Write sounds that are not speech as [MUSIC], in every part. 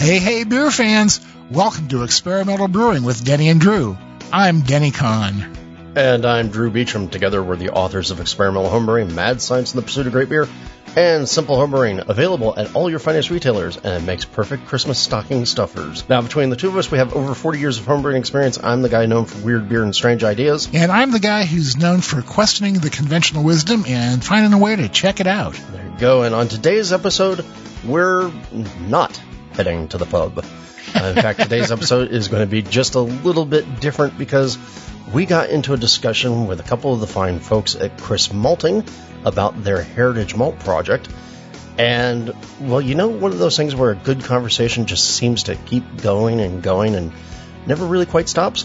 Hey, hey, beer fans! Welcome to Experimental Brewing with Denny and Drew. I'm Denny Conn. And I'm Drew Beechum. Together, we're the authors of Experimental Homebrewing, Mad Science in the Pursuit of Great Beer, and Simple Homebrewing, available at all your finest retailers, and it makes perfect Christmas stocking stuffers. Now, between the two of us, we have over 40 years of homebrewing experience. I'm the guy known for weird beer and strange ideas. And I'm the guy who's known for questioning the conventional wisdom and finding a way to check it out. There you go. And on today's episode, we're not heading to the pub. Uh, in fact, today's [LAUGHS] episode is going to be just a little bit different because we got into a discussion with a couple of the fine folks at Crisp Malting about their Heritage Malt project. And, well, you know, one of those things where a good conversation just seems to keep going and going and never really quite stops?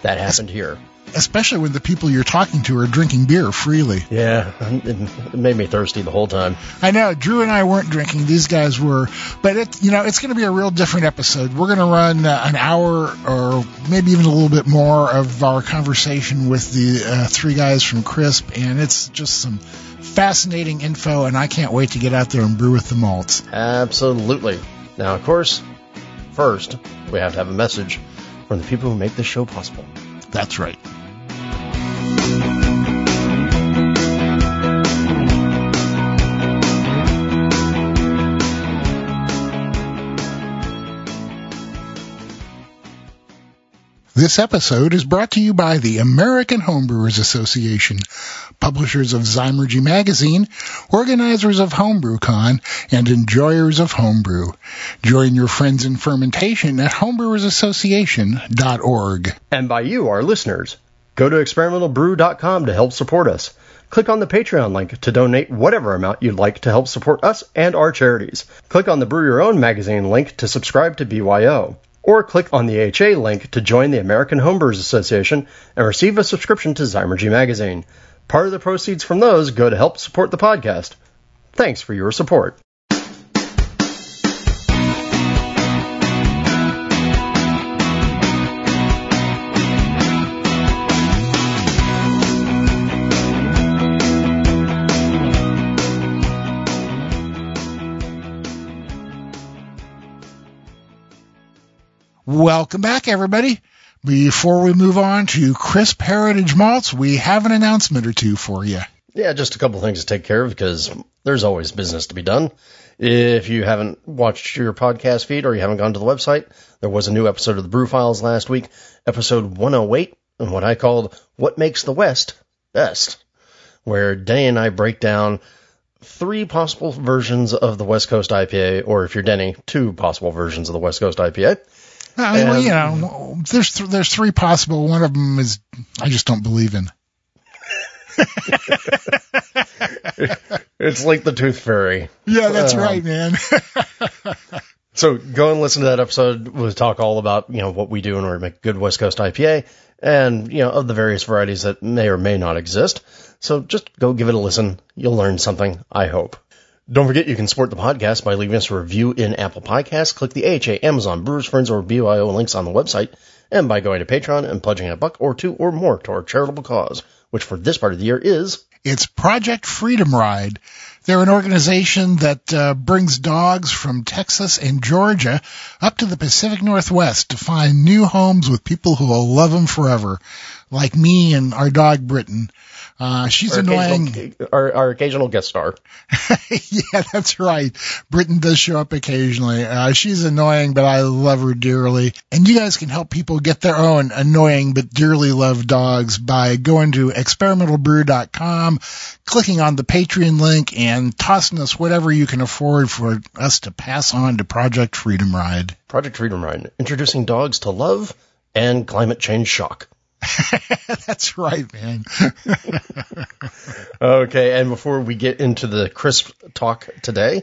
That happened here especially when the people you're talking to are drinking beer freely. Yeah, it made me thirsty the whole time. I know. Drew and I weren't drinking; these guys were. But it, you know, it's going to be a real different episode. We're going to run uh, an hour or maybe even a little bit more of our conversation with the uh, three guys from Crisp, and it's just some fascinating info. And I can't wait to get out there and brew with the malts. Absolutely. Now, of course, first we have to have a message from the people who make this show possible. That's right. This episode is brought to you by the American Homebrewers Association, publishers of Zymurgy magazine, organizers of HomebrewCon, and enjoyers of homebrew. Join your friends in fermentation at homebrewersassociation.org. And by you, our listeners. Go to experimentalbrew.com to help support us. Click on the Patreon link to donate whatever amount you'd like to help support us and our charities. Click on the Brew Your Own magazine link to subscribe to BYO or click on the HA link to join the American Homebrewers Association and receive a subscription to Zymurgy magazine. Part of the proceeds from those go to help support the podcast. Thanks for your support. Welcome back, everybody. Before we move on to crisp heritage malts, we have an announcement or two for you. Yeah, just a couple things to take care of because there's always business to be done. If you haven't watched your podcast feed or you haven't gone to the website, there was a new episode of the Brew Files last week, episode 108, and what I called What Makes the West Best, where Denny and I break down three possible versions of the West Coast IPA, or if you're Denny, two possible versions of the West Coast IPA. I mean, well, you know, there's th- there's three possible. One of them is I just don't believe in. [LAUGHS] it's like the Tooth Fairy. Yeah, that's um, right, man. [LAUGHS] so go and listen to that episode. We'll talk all about you know what we do in order to make good West Coast IPA, and you know of the various varieties that may or may not exist. So just go give it a listen. You'll learn something. I hope. Don't forget you can support the podcast by leaving us a review in Apple Podcasts. Click the AHA, Amazon, Brewers Friends, or BYO links on the website, and by going to Patreon and pledging a buck or two or more to our charitable cause, which for this part of the year is it's Project Freedom Ride. They're an organization that uh, brings dogs from Texas and Georgia up to the Pacific Northwest to find new homes with people who will love them forever, like me and our dog Britain. Uh, she's our annoying. Our, our, occasional guest star. [LAUGHS] yeah, that's right. Britain does show up occasionally. Uh, she's annoying, but I love her dearly. And you guys can help people get their own annoying but dearly loved dogs by going to experimentalbrew.com, clicking on the Patreon link, and tossing us whatever you can afford for us to pass on to Project Freedom Ride. Project Freedom Ride, introducing dogs to love and climate change shock. [LAUGHS] That's right, man. [LAUGHS] okay, and before we get into the crisp talk today,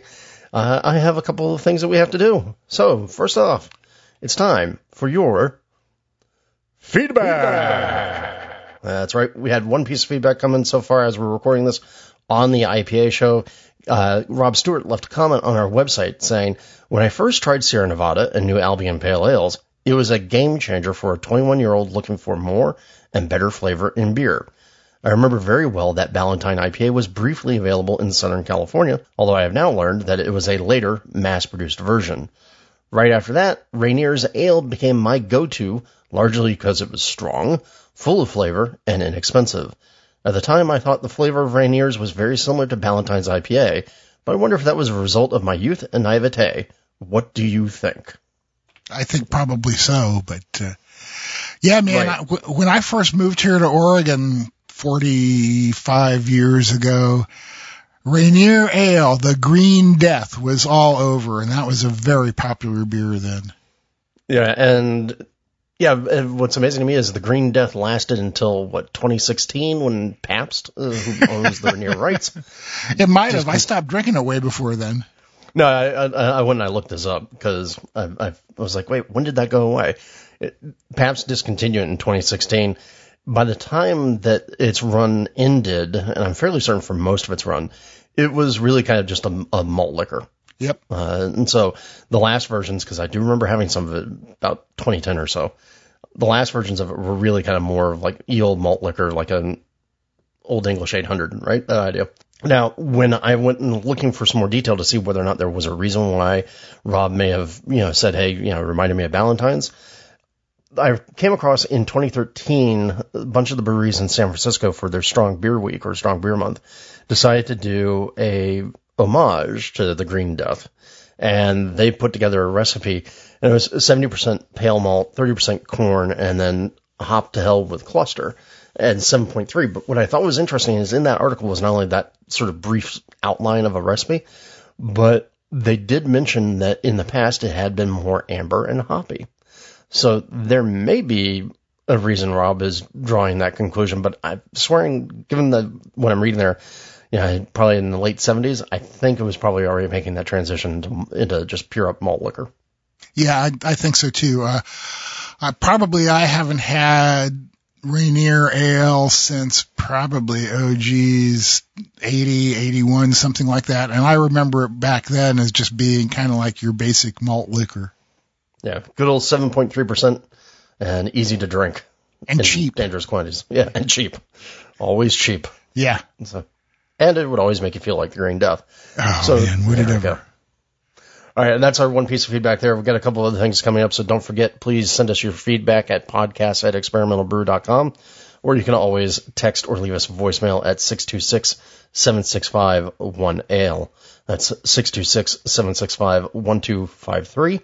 uh, I have a couple of things that we have to do. So, first off, it's time for your feedback. feedback. That's right. We had one piece of feedback coming so far as we're recording this on the IPA show. Uh, Rob Stewart left a comment on our website saying, when I first tried Sierra Nevada and New Albion Pale Ales, it was a game changer for a 21 year old looking for more and better flavor in beer. I remember very well that Ballantine IPA was briefly available in Southern California, although I have now learned that it was a later mass produced version. Right after that, Rainier's Ale became my go-to, largely because it was strong, full of flavor, and inexpensive. At the time, I thought the flavor of Rainier's was very similar to Ballantine's IPA, but I wonder if that was a result of my youth and naivete. What do you think? I think probably so, but uh, yeah, man. Right. I, w- when I first moved here to Oregon 45 years ago, Rainier Ale, the Green Death, was all over, and that was a very popular beer then. Yeah, and yeah, what's amazing to me is the Green Death lasted until what 2016 when Pabst, uh, who owns the Rainier rights. [LAUGHS] It might have. I stopped drinking it way before then. No, I, I, I went and I looked this up because I, I was like, wait, when did that go away? It, Pabst discontinued it in 2016. By the time that its run ended, and I'm fairly certain for most of its run, it was really kind of just a, a malt liquor. Yep. Uh, and so the last versions, because I do remember having some of it about 2010 or so, the last versions of it were really kind of more of like old malt liquor, like an Olde English 800, right? That idea. Now, when I went and looking for some more detail to see whether or not there was a reason why Rob may have, you know, said, hey, you know, reminded me of Ballantine's, I came across in 2013 a bunch of the breweries in San Francisco for their Strong Beer Week or Strong Beer Month decided to do a homage to the Green Death, and they put together a recipe, and it was 70% pale malt, 30% corn, and then hop to hell with cluster, and 7.3. But what I thought was interesting is in that article was not only that sort of brief outline of a recipe, but they did mention that in the past it had been more amber and hoppy. So there may be a reason Rob is drawing that conclusion, but I'm swearing, given the what I'm reading there, you know, probably in the late 70s, I think it was probably already making that transition into, into just pure up malt liquor. Yeah, I, I think so too. Uh, I probably I haven't had Rainier Ale since probably oh geez 80, 81, something like that. And I remember it back then as just being kind of like your basic malt liquor Yeah, good old 7.3% and easy to drink. and cheap. Dangerous quantities. Yeah, and cheap. Always cheap. Yeah. So, and it would always make you feel like the green death. Oh So, man, would it ever? All right, and that's our one piece of feedback there. We've got a couple of other things coming up, so don't forget, please send us your feedback at podcast at experimentalbrew.com, or you can always text or leave us a voicemail at 626-765-1ALE. That's 626-765-1253.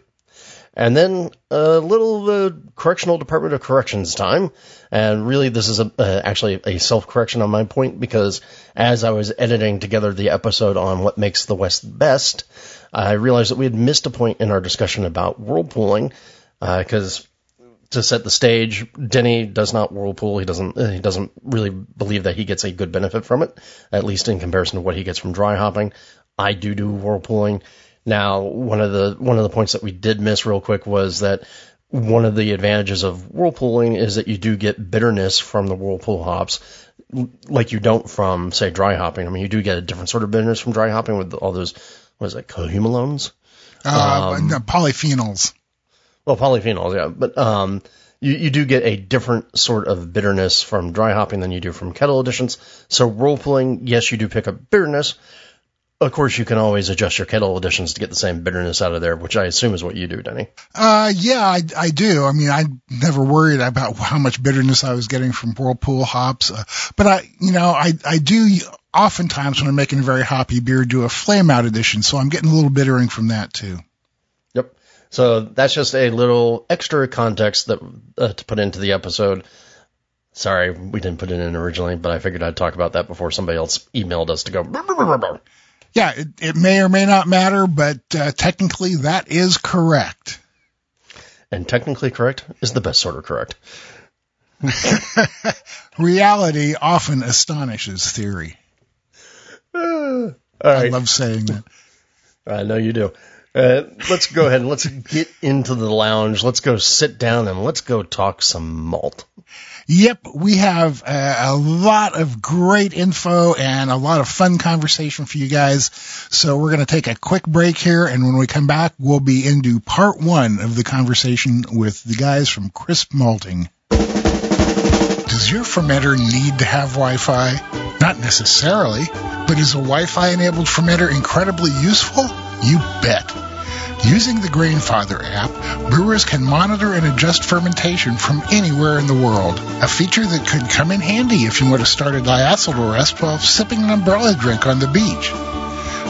And then a little uh, correctional department of corrections time. And really, this is a, uh, actually a self correction on my point because as I was editing together the episode on what makes the West best, I realized that we had missed a point in our discussion about whirlpooling because to set the stage, Denny does not whirlpool. He doesn't. uh, He doesn't really believe that he gets a good benefit from it, at least in comparison to what he gets from dry hopping. I do do whirlpooling. Now, one of the one of the points that we did miss real quick was that one of the advantages of whirlpooling is that you do get bitterness from the whirlpool hops, like you don't from say dry hopping. I mean, you do get a different sort of bitterness from dry hopping with all those what is it, cohumulones? Uh, Um, no, polyphenols. Well, polyphenols, yeah, but um, you you do get a different sort of bitterness from dry hopping than you do from kettle additions. So whirlpooling, yes, you do pick up bitterness. Of course, you can always adjust your kettle additions to get the same bitterness out of there, which I assume is what you do, Denny. Uh, yeah, I, I do. I mean, I never worried about how much bitterness I was getting from Whirlpool hops. Uh, but I, you know, I, I do oftentimes when I'm making a very hoppy beer do a flame out edition. So I'm getting a little bittering from that too. Yep. So that's just a little extra context that uh, to put into the episode. Sorry, we didn't put it in originally, but I figured I'd talk about that before somebody else emailed us to go. Yeah, it, it may or may not matter, but uh, technically that is correct. And technically correct is the best sort of correct. [LAUGHS] Reality often astonishes theory. [SIGHS] All I right. love saying that. [LAUGHS] I know you do. Uh, let's go ahead and let's get into the lounge. Let's go sit down and let's go talk some malt. Yep, we have a, a lot of great info and a lot of fun conversation for you guys. So we're going to take a quick break here, and when we come back, we'll be into part one of the conversation with the guys from Crisp Malting. Does your fermenter need to have Wi-Fi? Not necessarily, but is a Wi-Fi enabled fermenter incredibly useful? You bet. Using the Grainfather app, brewers can monitor and adjust fermentation from anywhere in the world, a feature that could come in handy if you want to start a diacetyl rest while sipping an umbrella drink on the beach.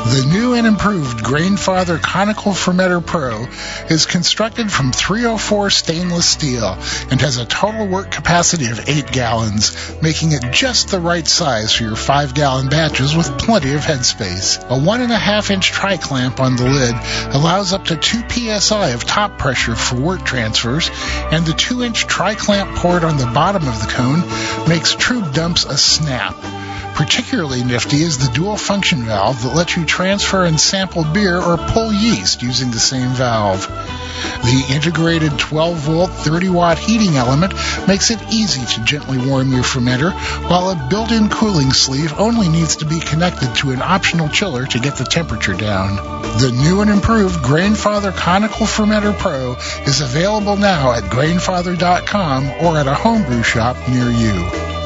The new and improved Grainfather Conical Fermenter Pro is constructed from 304 stainless steel and has a total work capacity of 8 gallons, making it just the right size for your 5 gallon batches with plenty of headspace. A 1.5 inch tri clamp on the lid allows up to 2 psi of top pressure for work transfers, and the 2 inch tri clamp port on the bottom of the cone makes trub dumps a snap. Particularly nifty is the dual function valve that lets you transfer and sample beer or pull yeast using the same valve. The integrated 12 volt 30 watt heating element makes it easy to gently warm your fermenter, while a built-in cooling sleeve only needs to be connected to an optional chiller to get the temperature down. The new and improved Grainfather Conical Fermenter Pro is available now at grainfather.com or at a homebrew shop near you.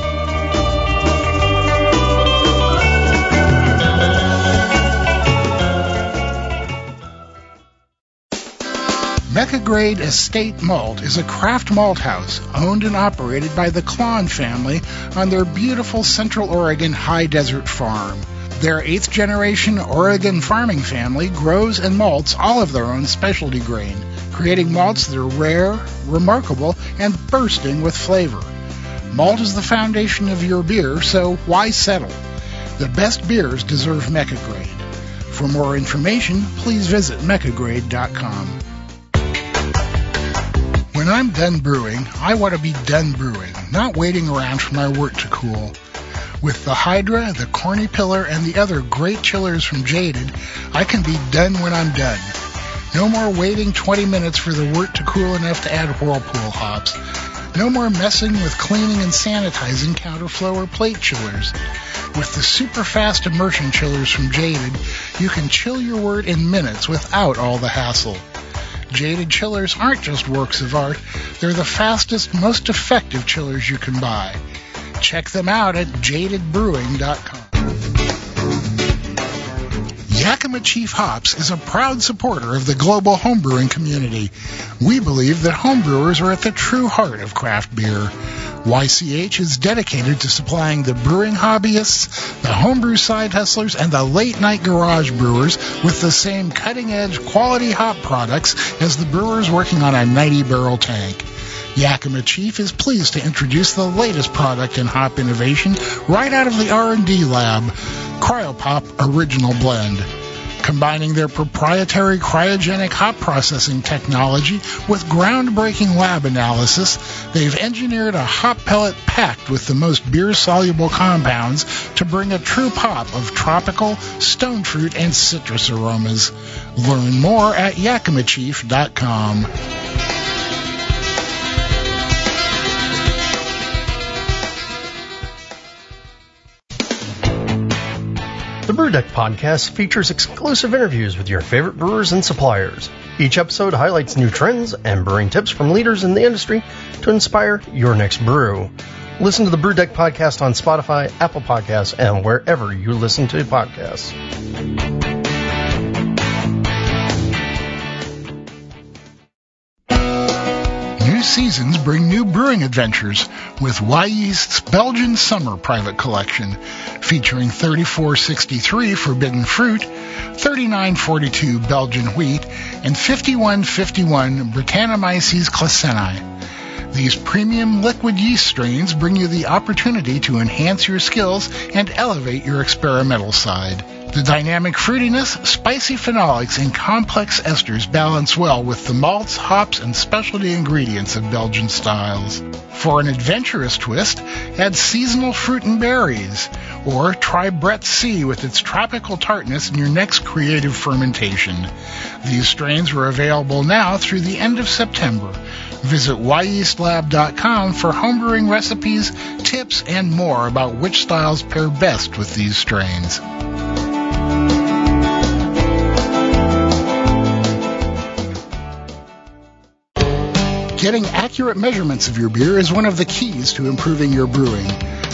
Mecca-grade Estate Malt is a craft malt house owned and operated by the Klann family on their beautiful Central Oregon high desert farm. Their eighth generation Oregon farming family grows and malts all of their own specialty grain, creating malts that are rare, remarkable, and bursting with flavor. Malt is the foundation of your beer, so why settle? The best beers deserve Mecca Grade. For more information, please visit meccagrade.com. When I'm done brewing, I want to be done brewing, not waiting around for my wort to cool. With the Hydra, the Corny Pillar, and the other great chillers from Jaded, I can be done when I'm done. No more waiting 20 minutes for the wort to cool enough to add whirlpool hops. No more messing with cleaning and sanitizing counterflow or plate chillers. With the super fast immersion chillers from Jaded, you can chill your wort in minutes without all the hassle. Jaded chillers aren't just works of art, they're the fastest, most effective chillers you can buy. Check them out at jadedbrewing.com. Yakima Chief Hops is a proud supporter of the global homebrewing community. We believe that homebrewers are at the true heart of craft beer. YCH is dedicated to supplying the brewing hobbyists, the homebrew side hustlers, and the late night garage brewers with the same cutting edge quality hop products as the brewers working on a 90 barrel tank. Yakima Chief is pleased to introduce the latest product in hop innovation right out of the R&D lab, Cryopop Original Blend. Combining their proprietary cryogenic hop processing technology with groundbreaking lab analysis, they've engineered a hop pellet packed with the most beer-soluble compounds to bring a true pop of tropical, stone fruit, and citrus aromas. Learn more at yakimachief.com. The Brew Deck podcast features exclusive interviews with your favorite brewers and suppliers. Each episode highlights new trends and brewing tips from leaders in the industry to inspire your next brew. Listen to the Brew Deck podcast on Spotify, Apple Podcasts, and wherever you listen to podcasts. New seasons bring new brewing adventures with Wyeast's Belgian Summer Private Collection, featuring 3463 Forbidden Fruit, 3942 Belgian Wheat, and 5151 Brettanomyces claussenii. These premium liquid yeast strains bring you the opportunity to enhance your skills and elevate your experimental side. The dynamic fruitiness, spicy phenolics, and complex esters balance well with the malts, hops, and specialty ingredients of Belgian styles. For an adventurous twist, add seasonal fruit and berries, or try Brett C with its tropical tartness in your next creative fermentation. These strains are available now through the end of September. Visit yeastlab.com for homebrewing recipes, tips, and more about which styles pair best with these strains. Getting accurate measurements of your beer is one of the keys to improving your brewing.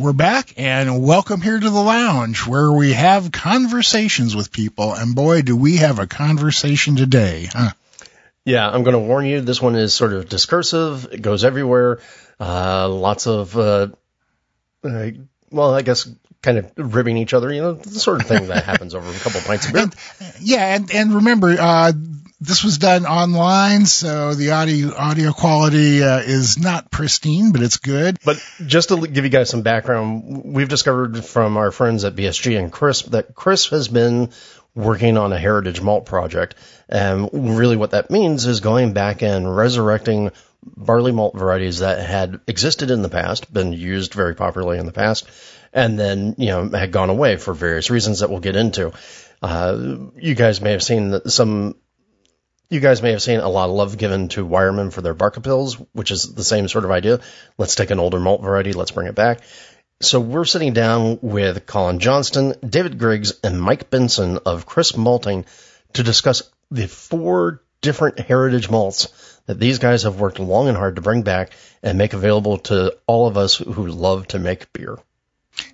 We're back and welcome here to the lounge where we have conversations with people. And boy, do we have a conversation today, huh? Yeah, I'm going to warn you. This one is sort of discursive. It goes everywhere. Uh, lots of, uh, uh, well, I guess kind of ribbing each other, you know, the sort of thing that happens over a couple of pints of beer. And, yeah, and, and remember, uh, this was done online, so the audio audio quality uh, is not pristine, but it's good. But just to give you guys some background, we've discovered from our friends at BSG and Crisp that Crisp has been working on a heritage malt project, and really what that means is going back and resurrecting barley malt varieties that had existed in the past, been used very popularly in the past, and then you know had gone away for various reasons that we'll get into. Uh, you guys may have seen some you guys may have seen a lot of love given to Weyermann for their Barke Pils, which is the same sort of idea. Let's take an older malt variety, let's bring it back. So we're sitting down with Colin Johnston, David Griggs, and Mike Benson of Crisp Malting to discuss the four different heritage malts that these guys have worked long and hard to bring back and make available to all of us who love to make beer.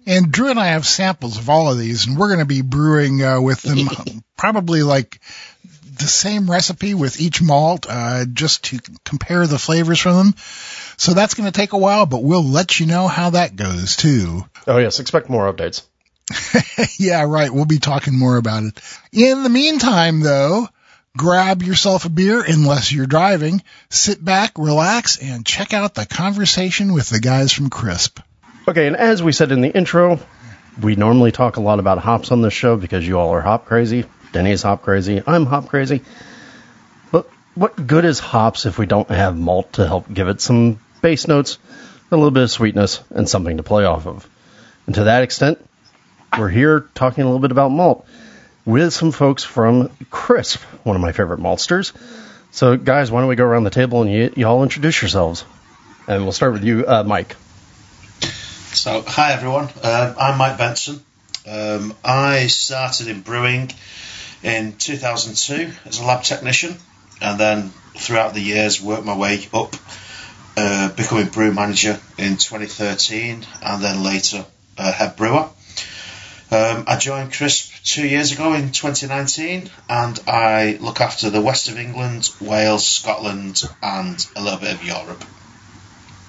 And Drew and I have samples of all of these, and we're going to be brewing uh, with them [LAUGHS] probably like the same recipe with each malt, uh, just to compare the flavors from them. So that's going to take a while, but we'll let you know how that goes too. Oh yes, expect more updates. [LAUGHS] yeah, right. We'll be talking more about it. In the meantime, though, grab yourself a beer unless you're driving, sit back, relax, and check out the conversation with the guys from Crisp. Okay, and as we said in the intro, we normally talk a lot about hops on this show because you all are hop crazy. Denny's hop crazy. I'm hop crazy. But what good is hops if we don't have malt to help give it some base notes, a little bit of sweetness, and something to play off of? And to that extent, we're here talking a little bit about malt with some folks from Crisp, one of my favorite maltsters. So, guys, why don't we go around the table and you, you all introduce yourselves? And we'll start with you, uh, Mike. So, hi everyone. Uh, I'm Mike Benson. Um, I started in brewing in 2002 as a lab technician, and then throughout the years worked my way up, uh, becoming brew manager in 2013, and then later uh, head brewer. Um, I joined Crisp two years ago in 2019, and I look after the west of England, Wales, Scotland, and a little bit of Europe.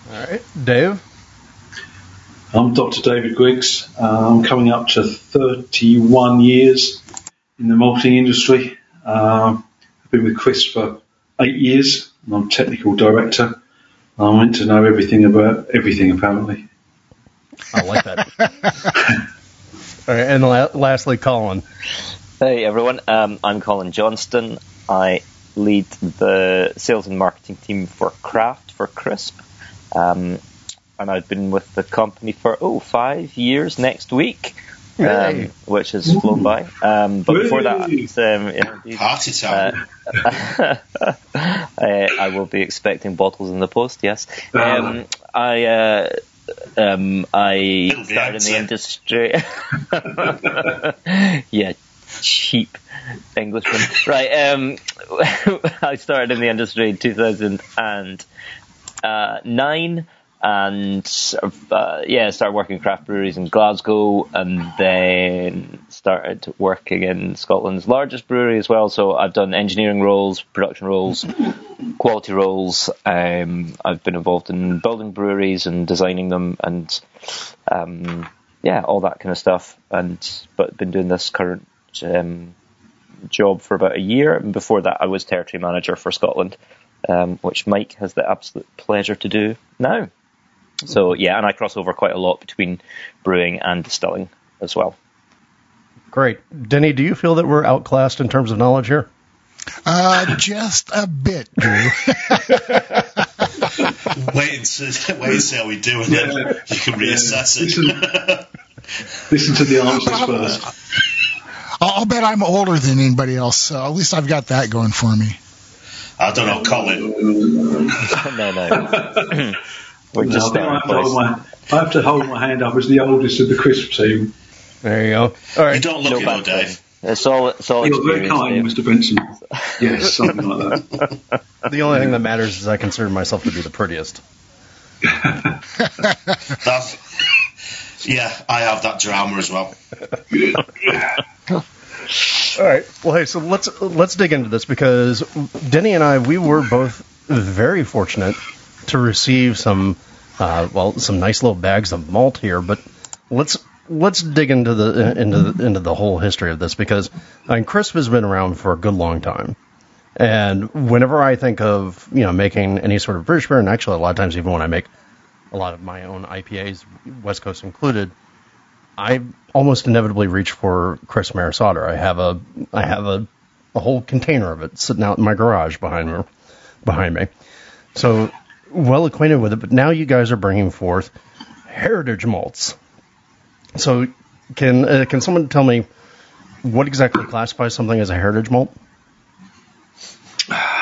All right, Dave. I'm Dr. David Griggs. Uh, I'm coming up to 31 years in the malting industry. Uh, I've been with Crisp for eight years, and I'm technical director. I'm meant to know everything about everything, apparently. I like that. [LAUGHS] All right, and la- lastly, Colin. Hey everyone, um, I'm Colin Johnston. I lead the sales and marketing team for Craft for Crisp. Um, and I've been with the company for, oh, five years next week um, which has flown by. Um, but before that, um, indeed, party time. Uh, [LAUGHS] I, I, will be expecting bottles in the post. Yes, um, I. Uh, um, I started in the industry. [LAUGHS] yeah, cheap Englishman. Right. Um, [LAUGHS] I started in the industry in 2009. And uh, yeah, started working in craft breweries in Glasgow, and then started working in Scotland's largest brewery as well. So I've done engineering roles, production roles, [LAUGHS] quality roles. Um, I've been involved in building breweries and designing them, and um, yeah, all that kind of stuff. And but been doing this current um, job for about a year, and before that, I was territory manager for Scotland. Um, which Mike has the absolute pleasure to do now. So yeah, and I cross over quite a lot between brewing and distilling as well. Great. Denny, do you feel that we're outclassed in terms of knowledge here? Uh, just a bit, Drew. [LAUGHS] wait and see, wait and see how we do, and then you can reassess it. Listen, listen to the answers first. I'll, [LAUGHS] I'll bet I'm older than anybody else, so at least I've got that going for me. I don't know, Colin. [LAUGHS] no, no. We're just I, I, have to hold my, I have to hold my hand up as the oldest of the crisp team. There you go. All You don't look No it bad Dave. thing. It's all it's all You're very kind, Dave. Mr. Benson. Yes, something like that. [LAUGHS] The only thing that matters is I consider myself to be the prettiest. [LAUGHS] That's, yeah, I have that drama as well. [LAUGHS] All right. Well, hey, so let's let's dig into this because Denny and I we were both very fortunate to receive some uh, well some nice little bags of malt here, but let's let's dig into the into the, into the whole history of this because I mean, crisp has been around for a good long time. And whenever I think of you know making any sort of British beer, and actually a lot of times even when I make a lot of my own IPAs, West Coast included, I almost inevitably reach for Crisp Maris Otter. I have a I have a, a whole container of it sitting out in my garage behind me, behind me. So well acquainted with it, but now you guys are bringing forth heritage malts. So can uh, can someone tell me what exactly classifies something as a heritage malt? [SIGHS]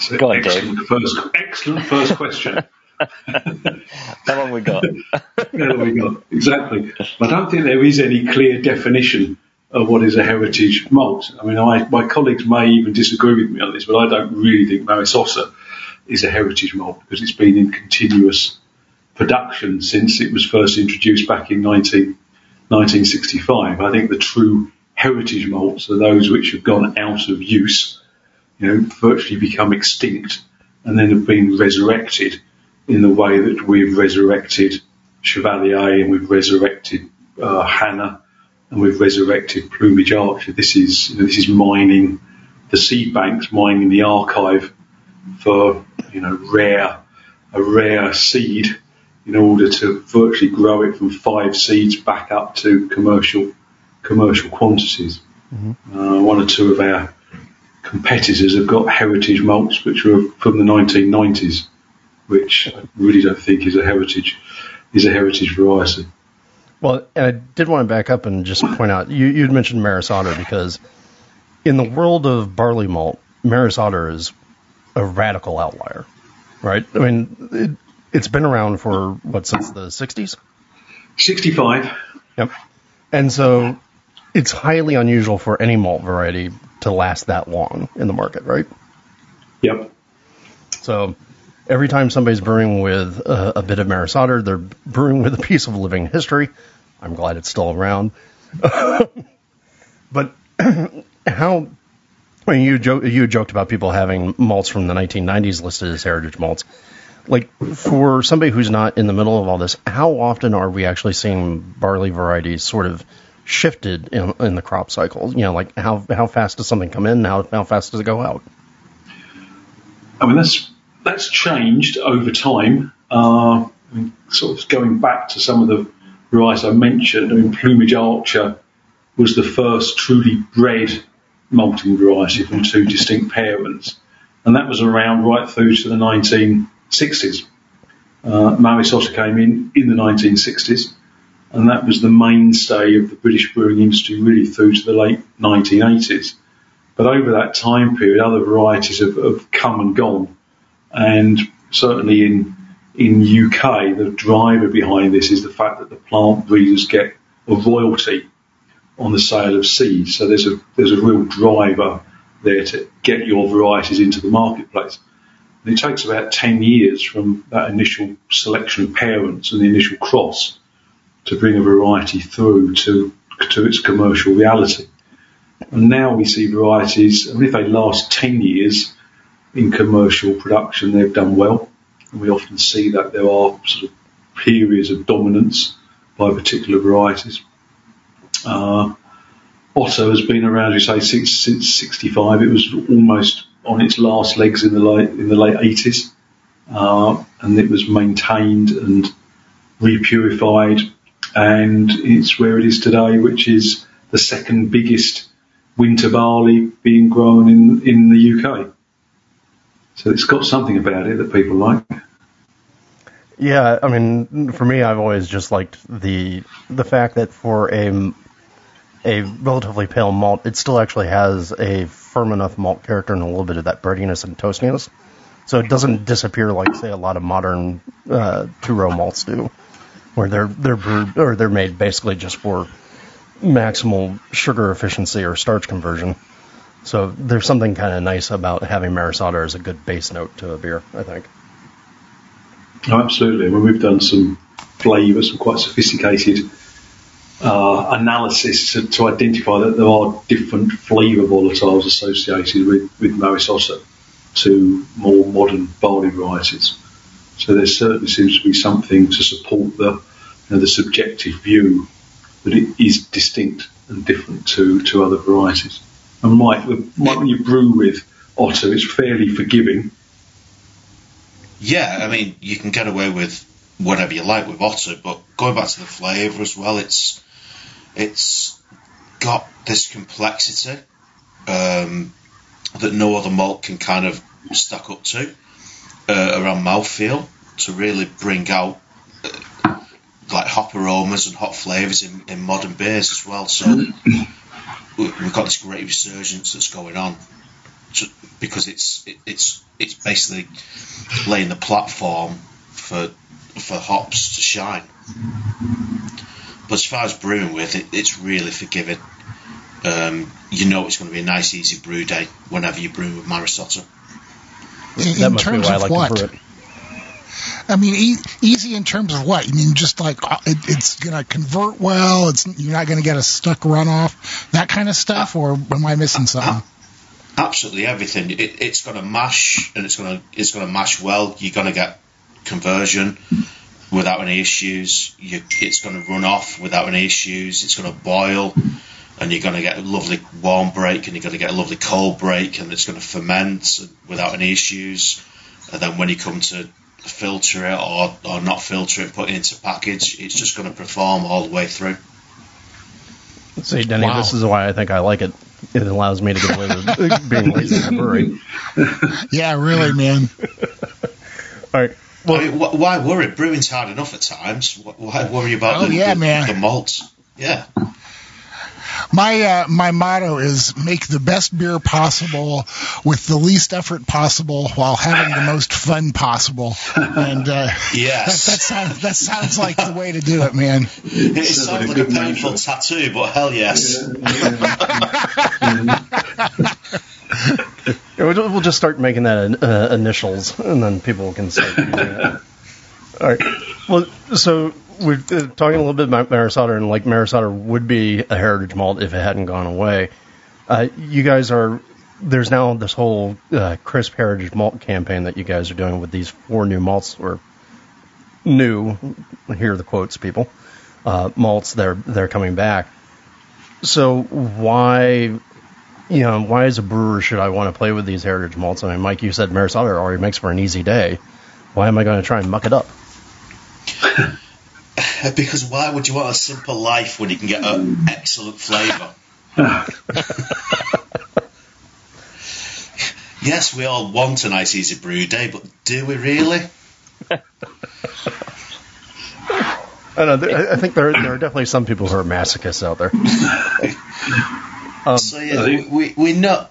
So Go on, excellent first, excellent first question. [LAUGHS] How long we got? [LAUGHS] there we go. Exactly. I don't think there is any clear definition of what is a heritage malt. I mean, I, my colleagues may even disagree with me on this, but I don't really think Maris Otter is a heritage malt because it's been in continuous production since it was first introduced back in 19, 1965. I think the true heritage malts are those which have gone out of use, you know, virtually become extinct and then have been resurrected in the way that we've resurrected Chevalier and we've resurrected uh, Hannah and we've resurrected Plumage Archer. This is you know, this is mining the seed banks, mining the archive for you know rare a rare seed in order to virtually grow it from five seeds back up to commercial commercial quantities. Uh, one or two of our competitors have got heritage malts which are from the 1990s, which I really don't think is a heritage is a heritage variety. Well, and I did want to back up and just point out you you'd mentioned Maris Otter because in the world of barley malt, Maris Otter is a radical outlier, right? I mean, it, it's been around for what since the '60s. 65. Yep. And so it's highly unusual for any malt variety to last that long in the market, right? Yep. So every time somebody's brewing with a, a bit of Maris Otter, they're brewing with a piece of living history. I'm glad it's still around. [LAUGHS] but [CLEARS THROAT] how? I mean, you jo- you joked about people having malts from the 1990s listed as heritage malts. Like for somebody who's not in the middle of all this, how often are we actually seeing barley varieties sort of shifted in, in the crop cycle? You know, like how how fast does something come in? How how fast does it go out? I mean, that's that's changed over time. Uh, I mean, sort of going back to some of the varieties I mentioned. I mean, Plumage Archer was the first truly bred malting variety from two distinct parents, and that was around right through to the 1960s. Uh, Otter came in in the 1960s, and that was the mainstay of the British brewing industry really through to the late 1980s. But over that time period, other varieties have, have come and gone. And certainly in in UK, the driver behind this is the fact that the plant breeders get a royalty on the sale of seeds. So there's a there's a real driver there to get your varieties into the marketplace. And it takes about 10 years from that initial selection of parents and the initial cross to bring a variety through to, to its commercial reality. And now we see varieties, and if they last 10 years in commercial production, they've done well. And we often see that there are sort of periods of dominance by particular varieties. Uh, Otter has been around, you say, since, since 65. It was almost on its last legs in the late, in the late 80s. Uh, and it was maintained and repurified. And it's where it is today, which is the second biggest winter barley being grown in, in the UK. So it's got something about it that people like. Yeah, I mean, for me, I've always just liked the the fact that for a a relatively pale malt, it still actually has a firm enough malt character and a little bit of that breadiness and toastiness. So it doesn't disappear like say a lot of modern uh, two row malts do, where they're they're brewed or they're made basically just for maximal sugar efficiency or starch conversion. So there's something kind of nice about having Maris Otter as a good base note to a beer, I think. Oh, absolutely. Mean, we've done some flavour, some quite sophisticated uh, analysis to, to, identify that there are different flavour volatiles associated with, with Maris Otter to more modern barley varieties. So there certainly seems to be something to support the, you know, the subjective view that it is distinct and different to, to other varieties. And Mike, Mike, when you brew with Otter, it's fairly forgiving yeah, I mean, you can get away with whatever you like with Otter, but going back to the flavour as well, it's it's got this complexity um, that no other malt can kind of stack up to uh, around mouthfeel to really bring out uh, like hop aromas and hot flavours in, in modern beers as well. So we've got this great resurgence that's going on because it's it, it's it's basically laying the platform for for hops to shine. But as far as brewing with, it, it's really forgiving. Um, you know it's going to be a nice, easy brew day whenever you brew with Maris Otter. In, in terms of like what? I mean, e- easy in terms of what? I mean, just like uh, it, it's going to convert well. It's you're not going to get a stuck runoff, that kind of stuff, or am I missing something? absolutely everything. It, it's going to mash, and it's going to it's going to mash well. You're going to get conversion without any issues. You, it's going to run off without any issues. It's going to boil, and you're going to get a lovely warm break, and you're going to get a lovely cold break, and it's going to ferment without any issues. And then when you come to filter it or, or not filter it, put it into package, it's just going to perform all the way through. See, Denny, wow. this is why I think I like it it allows me to get away with being lazy in a brewery. [LAUGHS] Yeah, really, man. [LAUGHS] All right. Well, I mean, wh- why worry? Brewing's hard enough at times. Why worry about oh, the, yeah, the, man. the malts? Yeah. My uh, my motto is make the best beer possible with the least effort possible while having the most fun possible. And uh, yes, that, that, sounds that sounds like the way to do it, man. It sounds like a painful tattoo, but hell yes. [LAUGHS] [LAUGHS] we'll just start making that uh, initials, and then people can start using it. All right. Well, so we're uh, talking a little bit about Maris Otter, and like Maris Otter would be a heritage malt if it hadn't gone away. Uh, you guys are there's now this whole uh, crisp heritage malt campaign that you guys are doing with these four new malts or new. Here are the quotes, people. Uh, malts they're they're coming back. So why, you know, why as a brewer should I want to play with these heritage malts? I mean, Mike, you said Maris Otter already makes for an easy day. Why am I going to try and muck it up? [LAUGHS] because why would you want a simple life when you can get an excellent flavour? [LAUGHS] yes, we all want a nice, easy brew day, but do we really? I know. I think there there are definitely some people who are masochists out there. [LAUGHS] um, so yeah, we we know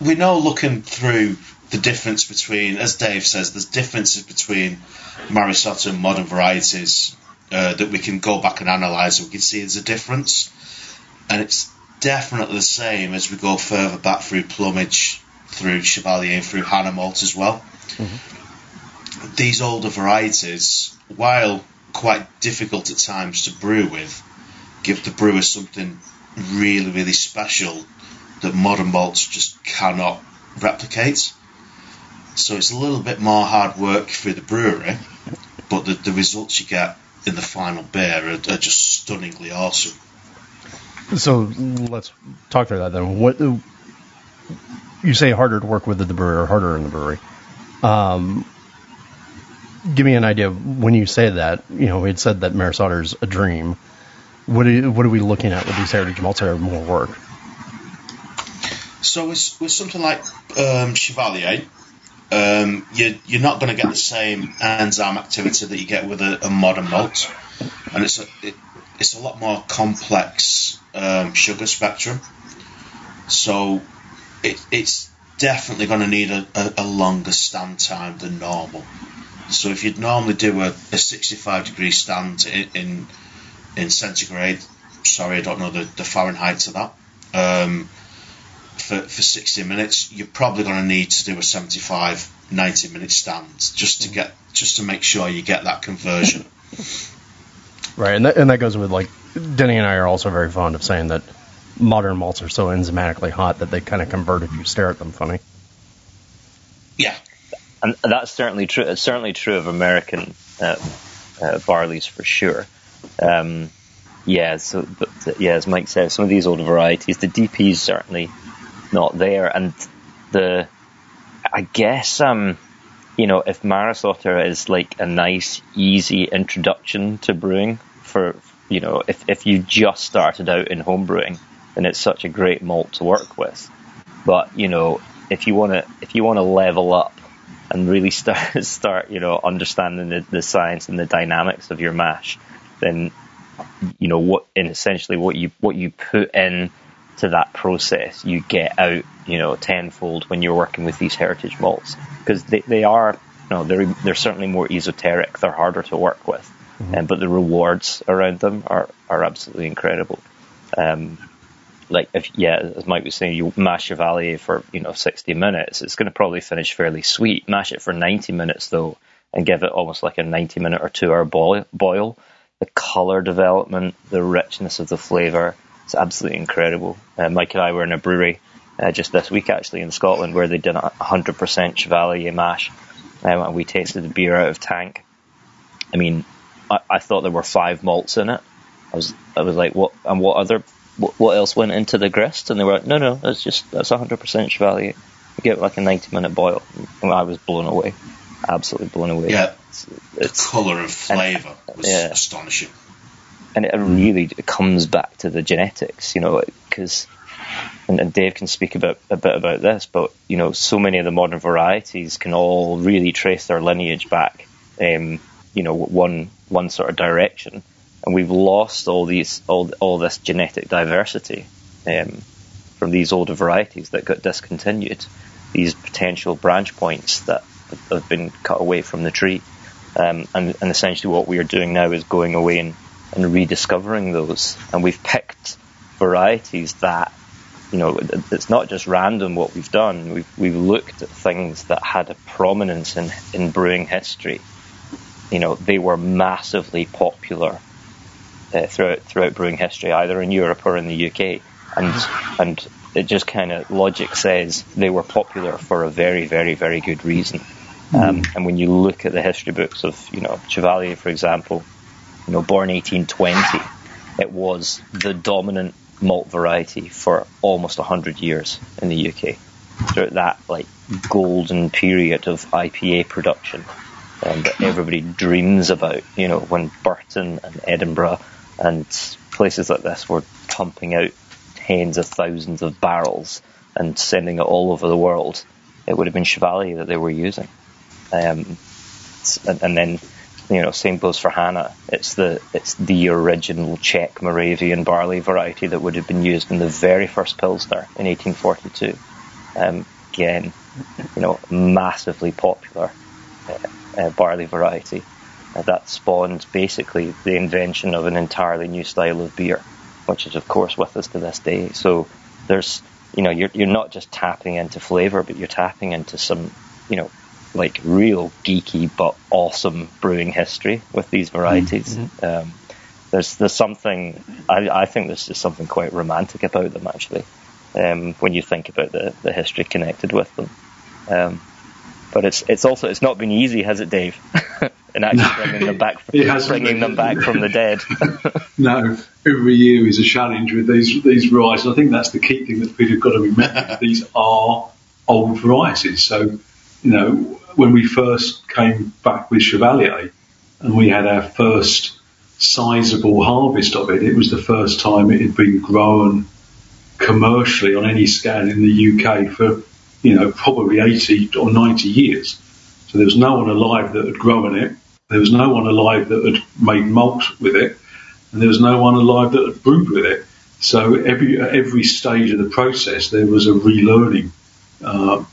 we know looking through the difference between, as Dave says, there's differences between Maris Otter and modern varieties uh, that we can go back and analyse. We can see there's a difference, and it's definitely the same as we go further back through plumage, through Chevalier, through Hannah Malt as well. These older varieties, while quite difficult at times to brew with, give the brewer something really, really special that modern malts just cannot replicate. So it's a little bit more hard work for the brewery, but the, the results you get in the final beer are, are just stunningly awesome. So let's talk through that then. What you say harder to work with at the brewery or harder in the brewery? Um, give me an idea when you say that. You know, we had said that Maris Otter's a dream. What are, what are we looking at with these heritage are more work? So with, with something like um, Chevallier, um, you're, you're not going to get the same enzyme activity that you get with a, a modern malt, and it's a, it, it's a lot more complex um, sugar spectrum. So it, it's definitely going to need a, a, a longer stand time than normal. So if you'd normally do a, a 65 degree stand in, in in centigrade, sorry, I don't know the, the Fahrenheit to that. Um, for, for 60 minutes, you're probably going to need to do a 75, 90 minute stand just to get just to make sure you get that conversion. [LAUGHS] Right, and that, and that goes with like Denny and I are also very fond of saying that modern malts are so enzymatically hot that they kind of convert if you stare at them funny. Yeah, and that's certainly true. It's certainly true of American uh, uh, barleys for sure. Um, yeah, so but yeah, as Mike said, some of these older varieties, the DP is certainly not there, and the I guess um, you know if Maris Otter is like a nice, easy introduction to brewing for you know if if you just started out in home brewing, then it's such a great malt to work with. But you know if you want to if you want to level up and really [LAUGHS] start start you know understanding the, the science and the dynamics of your mash, then you know what in essentially what you what you put in to that process you get out you know tenfold when you're working with these heritage malts. Because they, they are you know they're they're certainly more esoteric. They're harder to work with. Mm-hmm. um, but the rewards around them are are absolutely incredible. Um, like if yeah as Mike was saying you mash Chevallier for you know 60 minutes it's going to probably finish fairly sweet. Mash it for 90 minutes though and give it almost like a 90 minute or two hour boil, boil the color development, the richness of the flavor. It's absolutely incredible. Uh, Mike and I were in a brewery uh, just this week actually in Scotland where they did a 100% Chevallier mash um, and we tasted the beer out of tank. I mean, I, I, thought there were five malts in it. I was, I was like, what, and what other, what, what else went into the grist? And they were like, no, no, that's just, that's 100% Chevallier. You get like a 90 minute boil. And I was blown away absolutely blown away. Yeah, it's, it's the colour and flavour was yeah. astonishing. And it really it comes back to the genetics, you know, because and, and, Dave can speak about a bit about this, but you know, so many of the modern varieties can all really trace their lineage back, um, you know, one one sort of direction, and we've lost all these all all this genetic diversity um, from these older varieties that got discontinued. These potential branch points that have been cut away from the tree. Um, and, and, essentially what we are doing now is going away and, and rediscovering those. And we've picked varieties that, you know, it's not just random what we've done. We've, we've looked at things that had a prominence in, in brewing history. You know, they were massively popular uh, throughout, throughout brewing history, either in Europe or in the UK. And, and it just kind of logic says they were popular for a very, very, very good reason. Um, and when you look at the history books of, you know, Chevallier, for example, you know, born 1820, [SIGHS] it was the dominant malt variety for almost 100 years in the UK. Throughout that, like, golden period of IPA production um, that everybody dreams about, you know, when Burton and Edinburgh and places like this were pumping out tens of thousands of barrels and sending it all over the world, it would have been Chevallier that they were using. Um, and, and, then, you know, same goes for Hannah. It's the it's the original Czech Moravian barley variety that would have been used in the very first Pilsner in 1842. Um, again, you know, massively popular uh, uh, barley variety. Uh, that spawned basically the invention of an entirely new style of beer, which is of course with us to this day. So there's, you know, you're you're not just tapping into flavour, but you're tapping into some, you know, like real geeky but awesome brewing history with these varieties. Um, there's there's something I, I think there's just something quite romantic about them actually. Um, when you think about the, the history connected with them. Um, but it's it's also it's not been easy, has it, Dave? [LAUGHS] in actually bringing them back, It hasn't bringing them back from the dead. [LAUGHS] No, every year is a challenge with these these varieties. I think that's the key thing that people have got to remember. [LAUGHS] these are old varieties. So, you know, when we first came back with Chevallier and we had our first sizable harvest of it, it was the first time it had been grown commercially on any scale in the UK for, you know, probably 80 or 90 years. So there was no one alive that had grown it. There was no one alive that had made malt with it and there was no one alive that had brewed with it. So every every stage of the process, there was a relearning uh,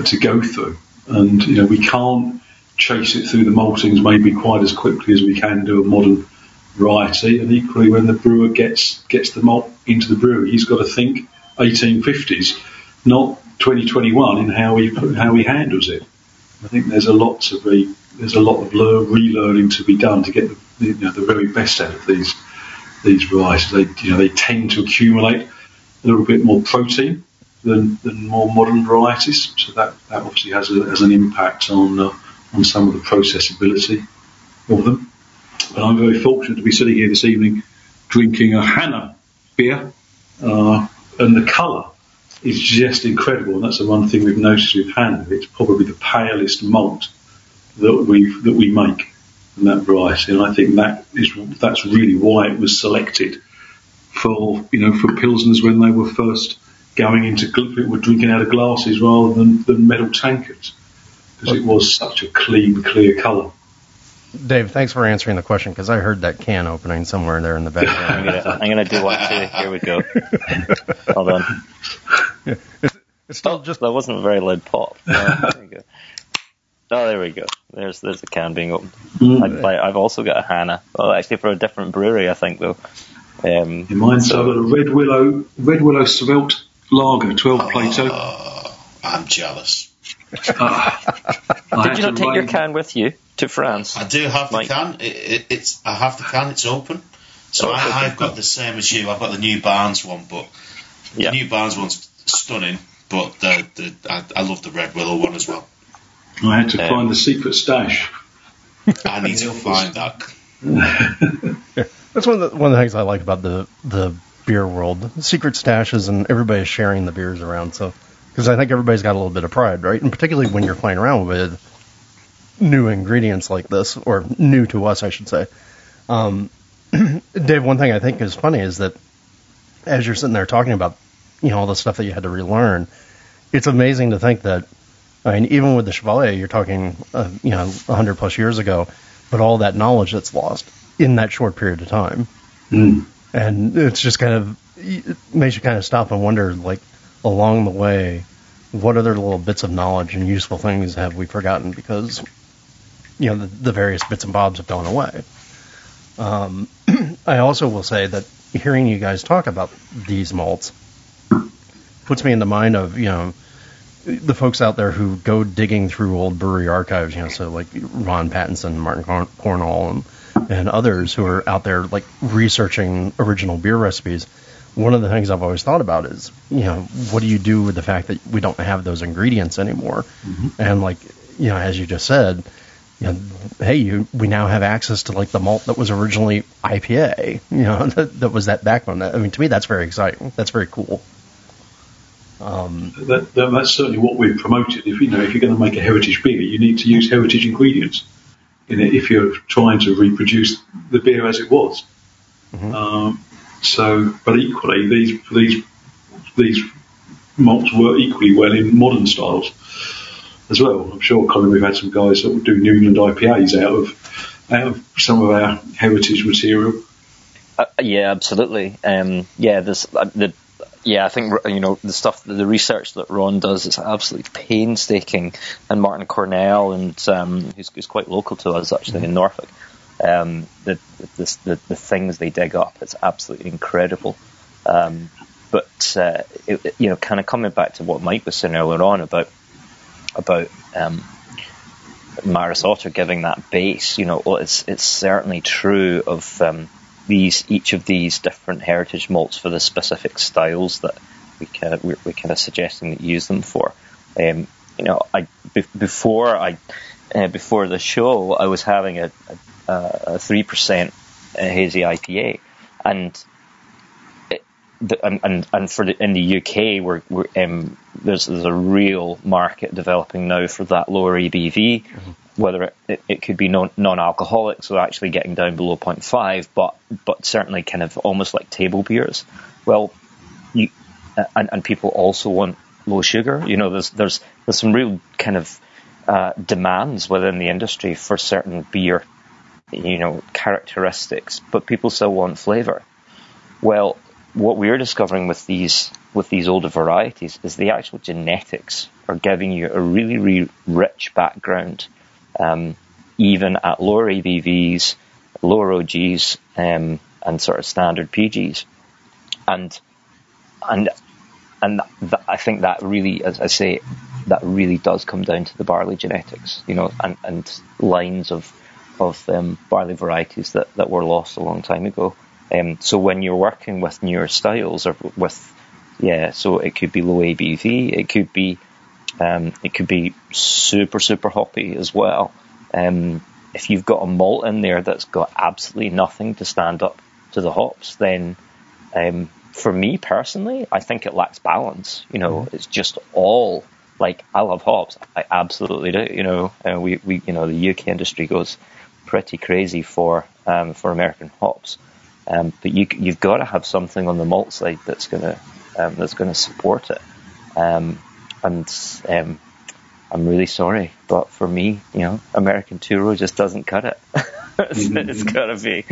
to go through, and you know we can't chase it through the maltings maybe quite as quickly as we can do a modern variety. And equally, when the brewer gets gets the malt into the brewery, he's got to think 1850s, not 2021, in how he how he handles it. I think there's a lot to be there's a lot of learn, relearning to be done to get the, you know, the very best out of these these varieties. They you know they tend to accumulate a little bit more protein than, than more modern varieties, so that, that obviously has, a, has an impact on uh, on some of the processability of them. But I'm very fortunate to be sitting here this evening drinking a Hannah beer, uh, and the colour is just incredible. And that's the one thing we've noticed with Hannah. It's probably the palest malt that we that we make in that variety, and I think that is that's really why it was selected for you know for pilsners when they were first going into gl- people drinking out of glasses rather than, than metal tankards because it was such a clean, clear colour. Dave, thanks for answering the question because I heard that can opening somewhere there in the background. [LAUGHS] I'm gonna do one too. Here we go. Hold on. it's still just That wasn't a very loud pop. No, there we go. Oh, there we go. There's there's a can being opened. Mm. I, I've also got a Hannah. Well, actually for a different brewery, I think though. Um, In mine, so I've got a red willow, red willow Svelte lager, 12 Plato. Oh, I'm jealous. I did you not to take your can with you to France? I do have the Mike. can. It, it, it's I have the can. It's open. So Oh, I, open. I've got the same as you. I've got the Newbarns one, but Yeah. the Newbarns one's stunning. But the, the I, I love the Red Willow one as well. I had to Um, find the secret stash. I need to [LAUGHS] find that. [LAUGHS] That's one of the one of the things I like about the the beer world. Secret stashes and everybody's sharing the beers around. So because I think everybody's got a little bit of pride, right? And particularly when you're playing around with new ingredients like this, or new to us, I should say. Um, [CLEARS THROAT] Dave, one thing I think is funny is that as you're sitting there talking about, you know, all the stuff that you had to relearn, it's amazing to think that. I mean, even with the Chevallier, you're talking, uh, you know, 100 plus years ago, but all that knowledge that's lost in that short period of time. Mm. And it's just kind of, it makes you kind of stop and wonder, like, along the way, what other little bits of knowledge and useful things have we forgotten because, you know, the, the various bits and bobs have gone away. Um, [CLEARS THROAT] I also will say that hearing you guys talk about these malts puts me in the mind of, you know, the folks out there who go digging through old brewery archives, you know, so like Ron Pattinson, Martin Corn- Cornell, and, and others who are out there like researching original beer recipes. One of the things I've always thought about is, you know, what do you do with the fact that we don't have those ingredients anymore? And like, you know, as you just said, you know, hey, you, we now have access to like the malt that was originally IPA, you know, [LAUGHS] that, that was that backbone. I mean, to me, that's very exciting. That's very cool. Um, That, that, that's certainly what we've promoted. If you know, if you're going to make a heritage beer, you need to use heritage ingredients in it if you're trying to reproduce the beer as it was. Um, so, but equally, these these these malts work equally well in modern styles as well. I'm sure, Colin, we've had some guys that will do New England IPAs out of out of some of our heritage material. Uh, yeah, absolutely. Um, yeah, this uh, the yeah, I think you know the stuff, the research that Ron does is absolutely painstaking, and Martin Cornell, and um, who's, who's quite local to us actually in Norfolk. Um, the, the, the the things they dig up, it's absolutely incredible. Um, but uh, it, you know, kind of coming back to what Mike was saying earlier on about about um, Maris Otter giving that base, you know, well, it's it's certainly true of um, these each of these different heritage malts for the specific styles that we kind of we're, we're kind of suggesting that use them for. Um, you know, I be, before I uh, before the show, I was having a a three percent hazy IPA, and and, and, and for the, in the UK, we're, we're um, there's, there's a real market developing now for that lower ABV, mm-hmm. Whether it, it, it, could be non, non-alcoholic, so actually getting down below 0.5, but but certainly kind of almost like table beers. Well, you and, and people also want low sugar. You know, there's there's there's some real kind of uh, demands within the industry for certain beer, you know, characteristics, but people still want flavour. Well, what we're discovering with these with these older varieties is the actual genetics are giving you a really, really rich background, um, even at lower ABVs, lower OGs, um, and sort of standard PGs, and and and th- I think that really, as I say, that really does come down to the barley genetics, you know, and, and lines of of um, barley varieties that, that were lost a long time ago. Um, so when you're working with newer styles or with yeah, so it could be low ABV, it could be um, it could be super super hoppy as well. Um, if you've got a malt in there that's got absolutely nothing to stand up to the hops, then um, for me personally, I think it lacks balance. You know, mm-hmm. it's just all like I love hops, I absolutely do. You know, uh, we we you know the UK industry goes pretty crazy for um, for American hops. Um, but you, you've got to have something on the malt side that's going to um, that's to support it. Um, and um, I'm really sorry, but for me, you know, American Two just doesn't cut it. [LAUGHS] it's, mm-hmm. it's to be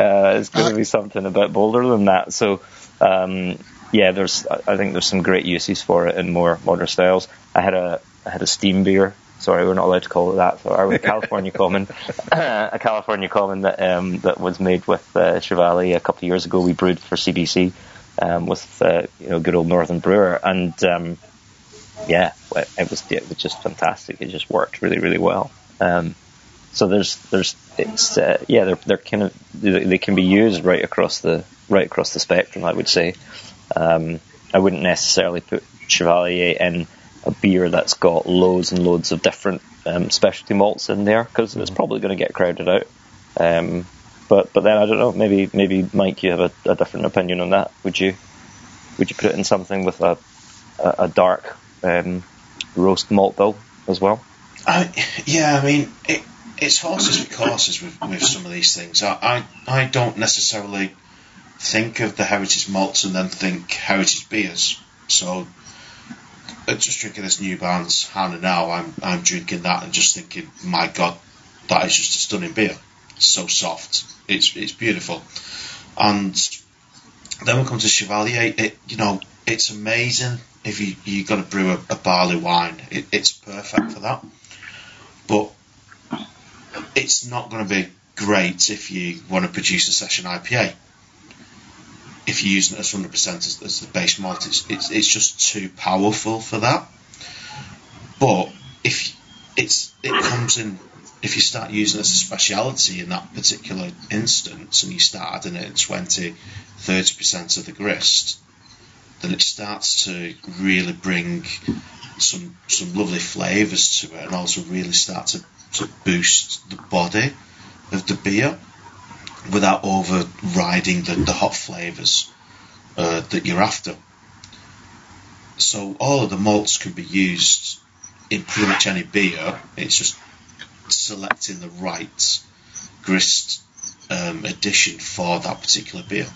uh, it's going to be something a bit bolder than that. So um, yeah, there's I think there's some great uses for it in more modern styles. I had a I had a steam beer sorry, we're not allowed to call it that. So our California [LAUGHS] Common, [COUGHS] a California Common that um, that was made with uh, Chevallier a couple of years ago. We brewed for CBC um, with uh, you know good old Northern Brewer, and um, yeah, it was it was just fantastic. It just worked really really well. Um, so there's there's it's uh, yeah they're they're kind of they can be used right across the right across the spectrum. I would say. Um, I wouldn't necessarily put Chevallier in a beer that's got loads and loads of different um, specialty malts in there because it's probably going to get crowded out. Um, but but then I don't know. Maybe maybe Mike, you have a, a, different opinion on that. Would you would you put it in something with a a, a dark um, roast malt bill as well? I, yeah, I mean it, it's horses for courses with, with some of these things. I, I I don't necessarily think of the heritage malts and then think heritage beers. So uh, just drinking this Newbarns Hannah now, I'm I'm drinking that and just thinking, my God, that is just a stunning beer. It's so soft. It's it's beautiful. And then we come to Chevallier. It you know it's amazing if you you got to brew a, a barley wine. It, it's perfect for that. But it's not going to be great if you want to produce a session IPA if you're using it as 100% as, as the base malt, it's, it's, it's just too powerful for that. But if it's it comes in, if you start using it as a speciality in that particular instance, and you start adding it in 20, 30% of the grist, then it starts to really bring some some lovely flavours to it, and also really start to, to boost the body of the beer without overriding the, the hop flavours uh, that you're after. So all of the malts can be used in pretty much any beer. It's just selecting the right grist um, addition for that particular beer.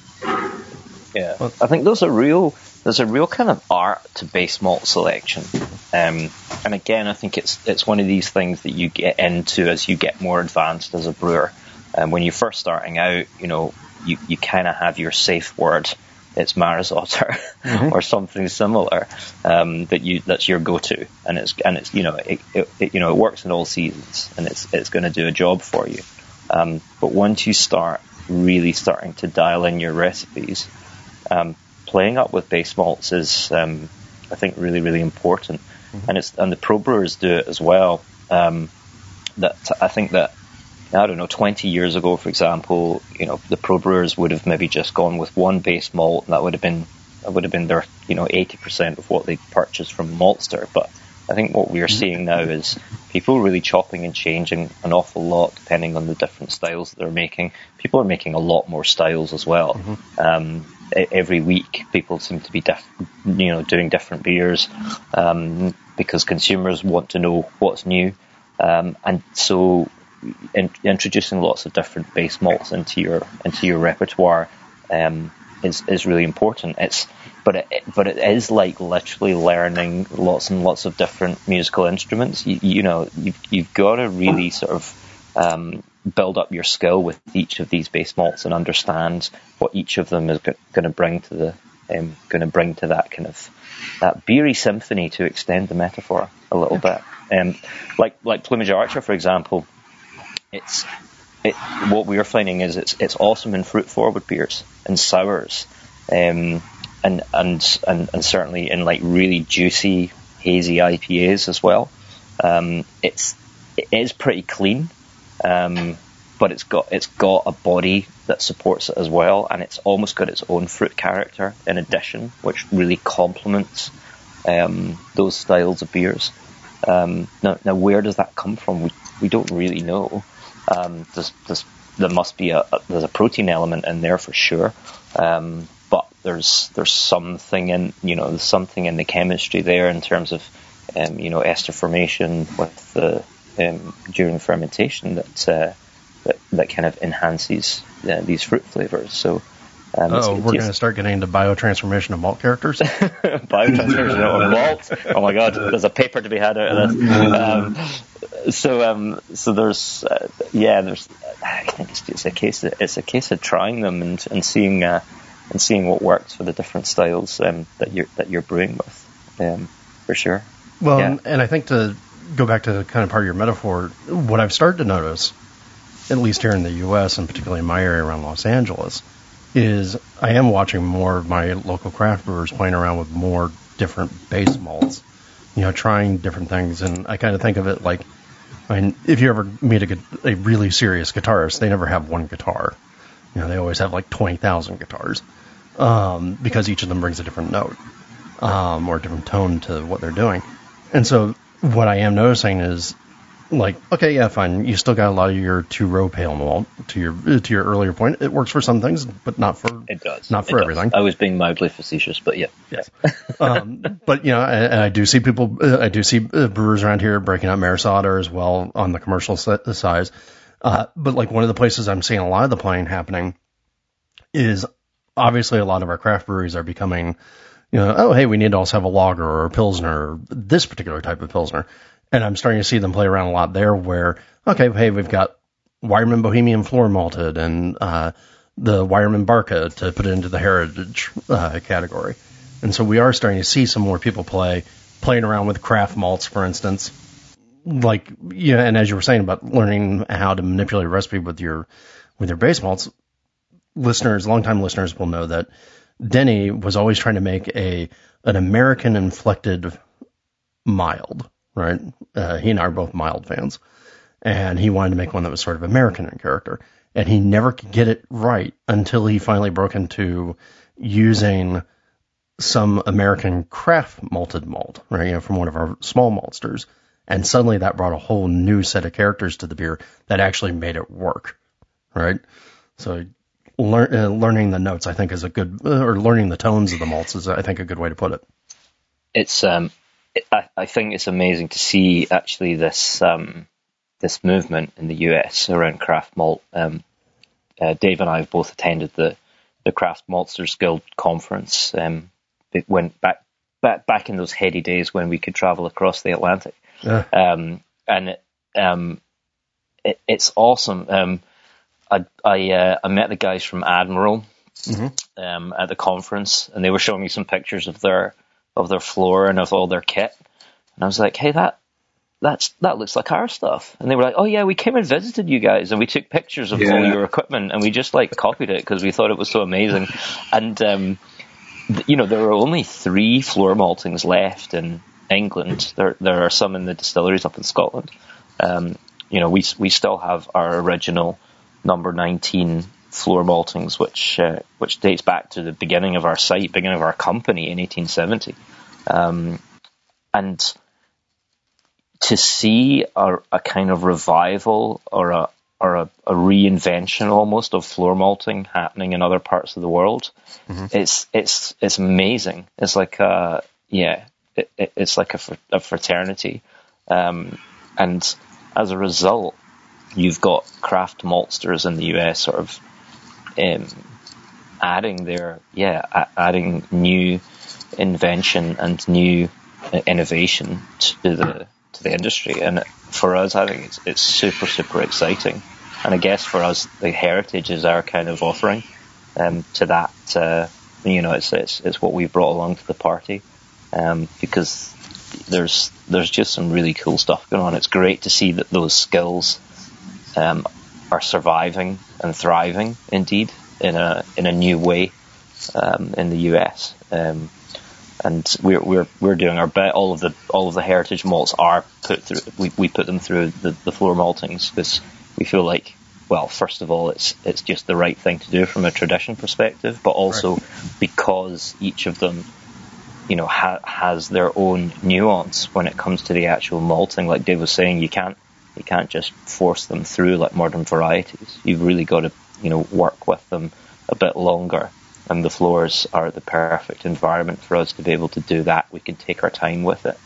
Yeah, I think there's a real there's a real kind of art to base malt selection, um, and again, I think it's it's one of these things that you get into as you get more advanced as a brewer. And um, when you're first starting out, you know, you, you kind of have your safe word. It's Maris Otter [LAUGHS] mm-hmm. or something similar um, that you that's your go-to, and it's and it's you know it, it, it you know it works in all seasons, and it's it's going to do a job for you. Um, but once you start really starting to dial in your recipes, um, playing up with base malts is um, I think really really important, mm-hmm. and it's and the pro brewers do it as well. Um, that I think that I don't know, 20 years ago, for example, you know, the pro brewers would have maybe just gone with one base malt, and that would have been that would have been their, you know, 80% of what they purchased from Maltster. But I think what we are seeing now is people really chopping and changing an awful lot depending on the different styles that they're making. People are making a lot more styles as well. Um, e- every week, people seem to be, diff- you know, doing different beers um, because consumers want to know what's new, um, and so in, introducing lots of different base malts into your into your repertoire um, is is really important. It's but it but it is like literally learning lots and lots of different musical instruments. You, you know, you've you've got to really sort of um, build up your skill with each of these base malts and understand what each of them is going to bring to the um, going to bring to that kind of that beery symphony to extend the metaphor a little bit. Um, like like Plumage Archer, for example, it's it, what we're finding is it's it's awesome in fruit forward beers and sours, um, and, and and and certainly in like really juicy hazy IPAs as well. Um, it's it is pretty clean, um, but it's got it's got a body that supports it as well, and it's almost got its own fruit character in addition, which really complements um, those styles of beers. Um, now, now, where does that come from? We we don't really know. Um, there's, there's, there must be a, a there's a protein element in there for sure, um, but there's there's something in you know there's something in the chemistry there in terms of um, you know ester formation with the um, during fermentation that, uh, that that kind of enhances uh, these fruit flavors. So. Um, Oh, we're going to start getting into biotransformation of malt characters. [LAUGHS] biotransformation of malt. Oh my god, there's a paper to be had out of this. Um, so, um, so there's, uh, yeah, there's. I think it's, it's a case. Of, it's a case of trying them and and seeing uh, and seeing what works for the different styles um, that you're that you're brewing with, um, for sure. Well, Yeah. and, and I think to go back to kind of part of your metaphor, what I've started to notice, at least here in the U.S. and particularly in my area around Los Angeles, is I am watching more of my local craft brewers playing around with more different base malts, you know, trying different things. And I kind of think of it like, I mean, if you ever meet a, a really serious guitarist, they never have one guitar. You know, they always have like 20,000 guitars um, because each of them brings a different note um, or a different tone to what they're doing. And so what I am noticing is like, okay, yeah, fine. You still got a lot of your two row pale malt to your to your earlier point. It works for some things, but not for It does. Not for does. everything. I was being mildly facetious, but yeah. Yes. um, but you know, and, and I do see people, uh, I do see uh, brewers around here breaking out Maris Otter as well on the commercial si- size. Uh, but like one of the places I'm seeing a lot of the playing happening is obviously a lot of our craft breweries are becoming, you know, oh hey, we need to also have a lager or a pilsner, or this particular type of pilsner, and I'm starting to see them play around a lot there. Where okay, hey, we've got Weyermann Bohemian Floor Malted and uh, the Weyermann Barke to put into the heritage uh, category. And so we are starting to see some more people play, playing around with craft malts, for instance. Like, yeah, and as you were saying about learning how to manipulate a recipe with your, with your base malts, listeners, longtime listeners will know that Denny was always trying to make a, an American inflected mild, right? Uh, he and I are both mild fans. And he wanted to make one that was sort of American in character. And he never could get it right until he finally broke into using some American craft malted malt, right? You know, from one of our small maltsters. And suddenly that brought a whole new set of characters to the beer that actually made it work, right? So learn, uh, learning the notes, I think, is a good, uh, or learning the tones of the malts is, I think, a good way to put it. it's um, it, I, I think it's amazing to see actually this um, this movement in the US around craft malt. Um, uh, Dave and I have both attended the the Craft Maltsters Guild conference. Um, it went back back back in those heady days when we could travel across the Atlantic, Yeah. um, and it, um, it, it's awesome. I I, uh, I met the guys from Admiral um, at the conference, and they were showing me some pictures of their of their floor and of all their kit. And I was like, "Hey, that that's that looks like our stuff." And they were like, "Oh yeah, we came and visited you guys, and we took pictures of all your equipment, and we just like copied it because we thought it was so amazing." and um, th- you know, there are only three floor maltings left in England. There there are some in the distilleries up in Scotland. Um, you know, we we still have our original number 19 floor maltings, which uh, which dates back to the beginning of our site, beginning of our company in 1870, um, and to see a, a, kind of revival or a or a, a, reinvention almost of floor malting happening in other parts of the world, mm-hmm. it's it's it's amazing. It's like a yeah, it, it, it's like a, a fraternity, um, and as a result, you've got craft maltsters in the US sort of um, adding their yeah adding new invention and new uh, innovation to the to the industry. And for us I think it's, it's super super exciting. And I guess for us the heritage is our kind of offering um, to that uh, you know it's, it's it's what we brought along to the party um, because there's there's just some really cool stuff going on. It's great to see that those skills um, are surviving and thriving indeed in a in a new way um, in the US. Um, and we're we're we're doing our bit. All of the all of the heritage malts are put through. We we put them through the, the floor maltings because we feel like well, first of all, it's it's just the right thing to do from a tradition perspective, but also right. because each of them, you know, ha- has their own nuance when it comes to the actual malting. Like Dave was saying, you can't you can't just force them through like modern varieties. You've really got to, you know, work with them a bit longer. And the floors are the perfect environment for us to be able to do that. We can take our time with it.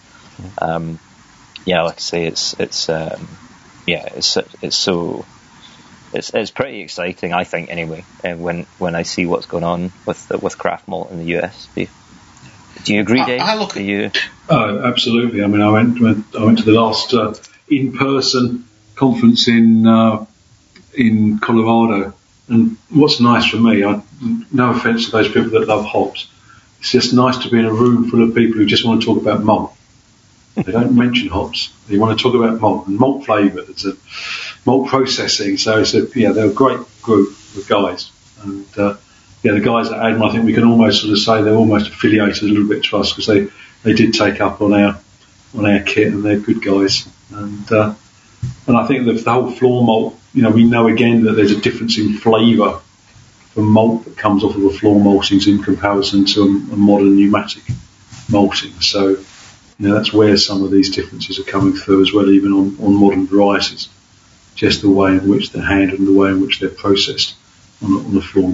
Um, yeah, like I say, it's it's um, yeah, it's it's so it's it's pretty exciting, I think, anyway. Uh, when when I see what's going on with with craft malt in the US, do you, do you agree, Dave? I, I look at you. Oh, absolutely. I mean, I went, went I went to the last uh, in-person conference in uh, in Colorado. And what's nice for me, I, no offence to those people that love hops, it's just nice to be in a room full of people who just want to talk about malt. They don't mention hops. They want to talk about malt and malt flavour. It's a malt processing. So it's a, yeah, they're a great group of guys. And uh, yeah, the guys at Adam, I think we can almost sort of say they're almost affiliated a little bit to us because they, they did take up on our on our kit and they're good guys. And uh, and I think that the whole floor malt, you know, we know again that there's a difference in flavour from malt that comes off of the floor maltings in comparison to a, a modern pneumatic malting. So, you know, that's where some of these differences are coming through as well, even on, on modern varieties. Just the way in which they're handled and the way in which they're processed on the, on the floor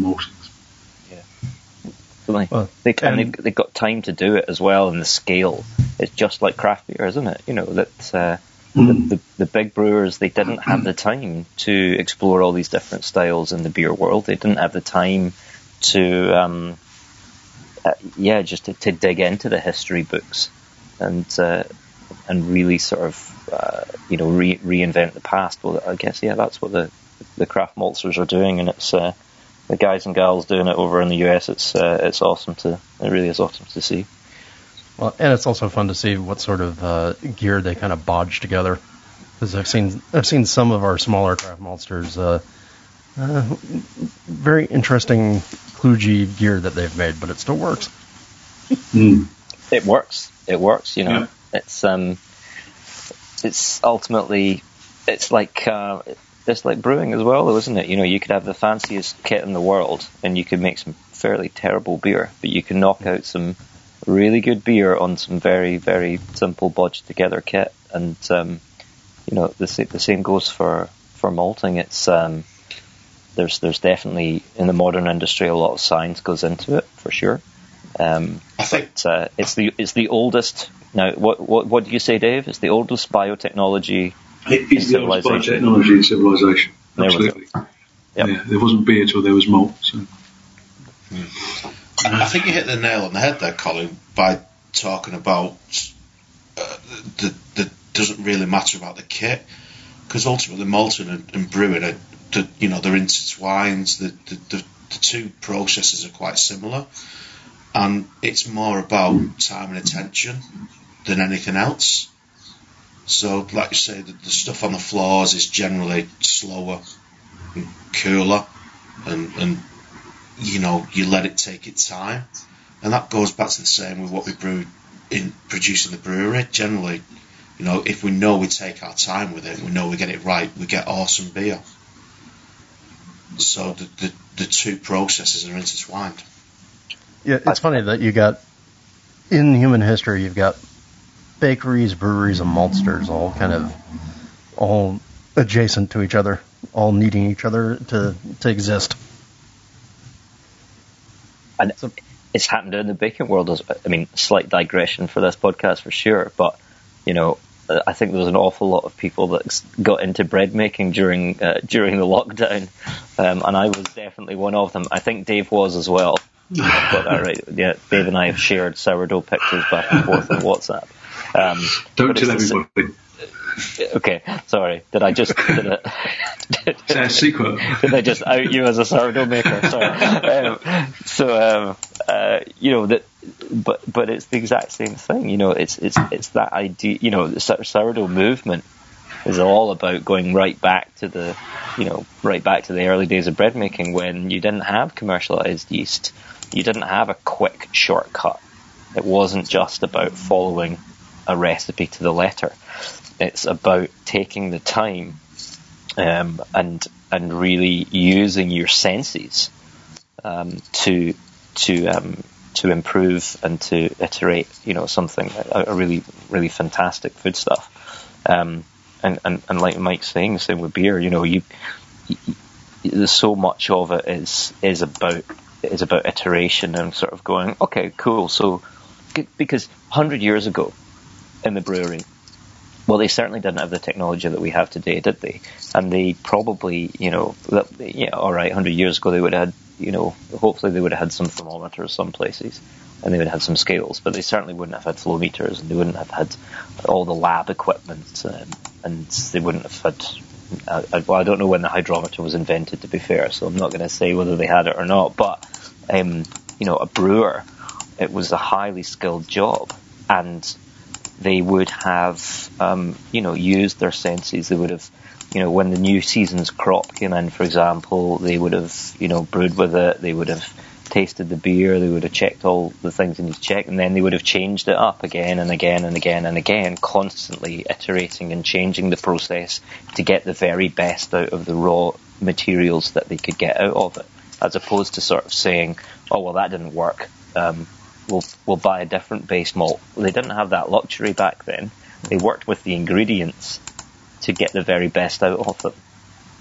maltings. Well, they, and they've, they've, got time to do it as well, and the scale is just like craft beer, isn't it? You know that uh, Mm. The, the, the, big brewers they didn't have the time to explore all these different styles in the beer world. They didn't have the time to, um, uh, yeah, just to, to, dig into the history books and uh, and really sort of uh, you know re- reinvent the past. Well, I guess yeah, that's what the the craft maltsters are doing, and it's uh, the guys and gals doing it over in the US. It's uh, it's awesome to it really is awesome to see. Well, and it's also fun to see what sort of uh, gear they kind of bodge together. Because I've seen I've seen some of our smaller craft maltsters, uh, uh, very interesting kludgy gear that they've made, but it still works. Mm. It works. It works. You know, yeah. it's um, it's ultimately it's like uh, it's like brewing as well, though, isn't it? You know, you could have the fanciest kit in the world, and you could make some fairly terrible beer, but you can knock out some really good beer on some very, very simple bodged together kit. And, um, you know, the, the same goes for, for malting. It's, um, there's, there's definitely in the modern industry a lot of science goes into it for sure. Um, I think but, uh, it's the, it's the oldest. Now, what, what, what do you say, Dave? It's the oldest biotechnology. It is the oldest biotechnology in civilization. Absolutely. There, yep. yeah, there wasn't beer till there was malt. So. Mm. I think you hit the nail on the head there, Colin, by talking about uh, the the doesn't really matter about the kit because ultimately malting and, and brewing are the, you know they're intertwined. The, the, the the two processes are quite similar, and it's more about time and attention than anything else. So, like you say, the, the stuff on the floors is generally slower and cooler, and, and you know, you let it take its time. And that goes back to the same with what we brew in producing the brewery. Generally, You know, if we know we take our time with it, we know we get it right, we get awesome beer. So the the, the two processes are intertwined. Yeah, it's funny that you got in human history you've got bakeries, breweries, and maltsters all kind of all adjacent to each other, all needing each other to to exist. And it's happened in the baking world. As, I mean, slight digression for this podcast for sure, but you know, I think there was an awful lot of people that got into bread making during uh, during the lockdown, um, and I was definitely one of them. I think Dave was as well. [LAUGHS] got that right. Yeah, Dave and I have shared sourdough pictures back and forth on WhatsApp. Um, Don't tell everybody. Okay, sorry. Did I just did? Did, a secret. [LAUGHS] Did I just out you as a sourdough maker? Sorry. Um, so um, uh, you know that, but but it's the exact same thing. You know, it's it's it's that idea. You know, the sourdough movement is all about going right back to the, you know, right back to the early days of bread making when you didn't have commercialized yeast, you didn't have a quick shortcut. It wasn't just about following a recipe to the letter. It's about taking the time um, and and really using your senses um, to to um, to improve and to iterate. You know, something a, a really really fantastic food stuff. Um, and, and and like Mike's saying, same with beer. You know, you, you, there's so much of it is is about is about iteration and sort of going, okay, cool. So because hundred years ago in the brewery, well, they certainly didn't have the technology that we have today, did they? And they probably, you know, that, yeah, all right, 100 years ago they would have had, you know, hopefully they would have had some thermometers some places, and they would have had some scales, but they certainly wouldn't have had flow meters, and they wouldn't have had all the lab equipment, um, and they wouldn't have had. Uh, well, I don't know when the hydrometer was invented, to be fair, so I'm not going to say whether they had it or not. But um, you know, a brewer, it was a highly skilled job, and they would have, um, you know, used their senses. They would have, you know, when the new season's crop came in, for example, they would have, you know, brewed with it. They would have tasted the beer. They would have checked all the things they need to check, and then they would have changed it up again and again and again and again, constantly iterating and changing the process to get the very best out of the raw materials that they could get out of it, as opposed to sort of saying, "Oh well, that didn't work." Um, we'll we'll buy a different base malt. They didn't have that luxury back then. They worked with the ingredients to get the very best out of them,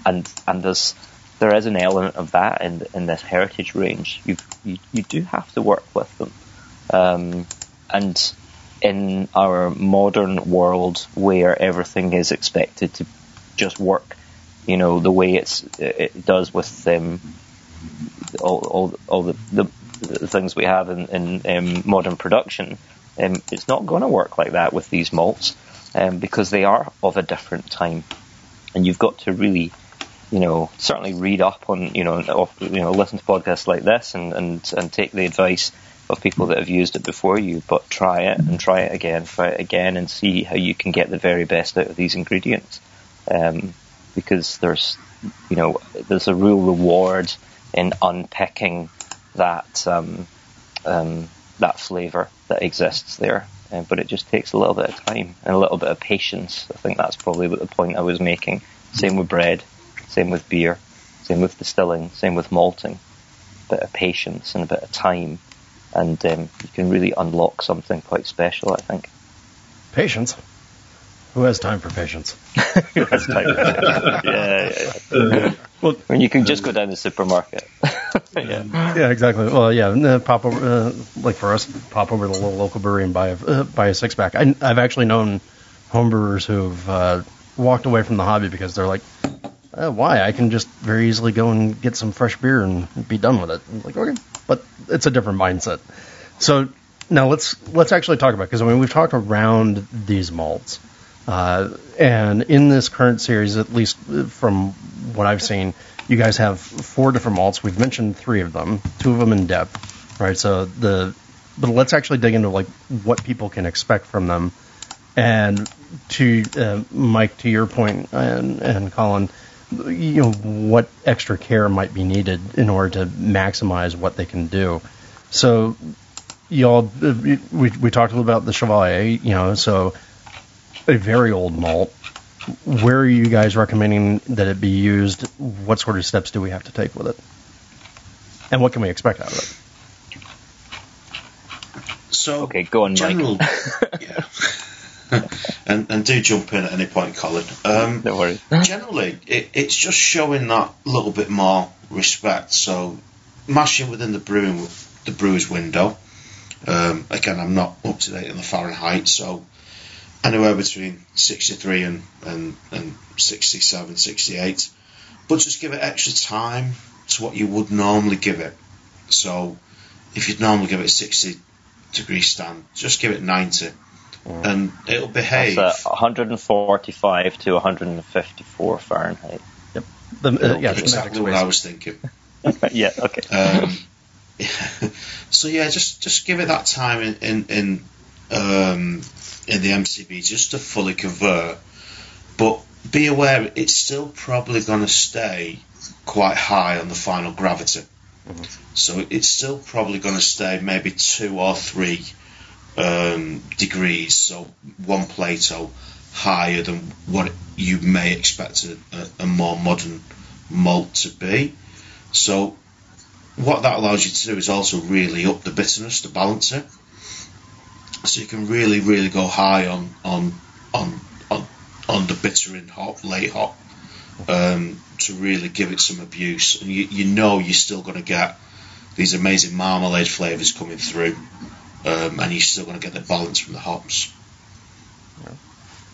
and and there's there is an element of that in in this heritage range. You you you do have to work with them, um, and in our modern world where everything is expected to just work, you know, the way it's it does with them, all all all the, the the things we have in, in um, modern production, um, it's not going to work like that with these malts um, because they are of a different time, and you've got to really, you know, certainly read up on, you know, off, you know, listen to podcasts like this and, and and take the advice of people that have used it before you, but try it and try it again, try it again, and see how you can get the very best out of these ingredients. Um, because there's, you know, there's a real reward in unpicking that um, um, that flavour that exists there. Uh, but it just takes a little bit of time and a little bit of patience. I think that's probably what the point I was making. Same with bread, same with beer, same with distilling, same with malting. A bit of patience and a bit of time, and um, you can really unlock something quite special. I think. Patience. Who has time for patience? [LAUGHS] Who has time for patience? yeah, yeah, yeah. Well, when you can just go down the supermarket. [LAUGHS] yeah. yeah, exactly. Well, yeah, uh, pop over, uh, like for us, pop over to the little local brewery and buy a uh, buy a six pack. I, have actually known homebrewers who've uh, walked away from the hobby because they're like, uh, why? I can just very easily go and get some fresh beer and be done with it. I'm like, okay, but it's a different mindset. So now let's let's actually talk about because I mean we've talked around these malts. Uh, and in this current series, at least from what I've seen, you guys have four different malts. We've mentioned three of them, two of them in depth, right? So the, but let's actually dig into like what people can expect from them. And to uh, Mike, to your point, and, and Colin, you know what extra care might be needed in order to maximize what they can do. So y'all, uh, we we talked a little about the Chevallier, you know, so a very old malt. Where are you guys recommending that it be used? What sort of steps do we have to take with it? And what can we expect out of it? So Okay, go on, general, Mike. [LAUGHS] yeah. [LAUGHS] and and do jump in at any point, Colin. Um, No worries. [LAUGHS] generally, it, it's just showing that little bit more respect. So, mashing within the brewing, the brewer's window. Um, again, I'm not up to date on the Fahrenheit, so anywhere between 63 and, and, and 67, 68. But just give it extra time to what you would normally give it. So, if you'd normally give it 60 degree stand, just give it 90, and it'll behave. That's uh, 145 to 154 Fahrenheit. The, uh, yeah, exactly magic what. I was thinking. [LAUGHS] yeah, okay. Um, [LAUGHS] so yeah, just just give it that time in in in, um, in the MCB just to fully convert. But be aware, it's still probably going to stay quite high on the final gravity. So it's still probably going to stay maybe two or three um, degrees, so one Plato higher than what you may expect a, a, a more modern malt to be. So what that allows you to do is also really up the bitterness to balance it. So you can really, really go high on on on on, on the bitter and hot, late hot, um, to really give it some abuse. And you, you know you're still going to get these amazing marmalade flavours coming through, um, and you're still going to get the balance from the hops.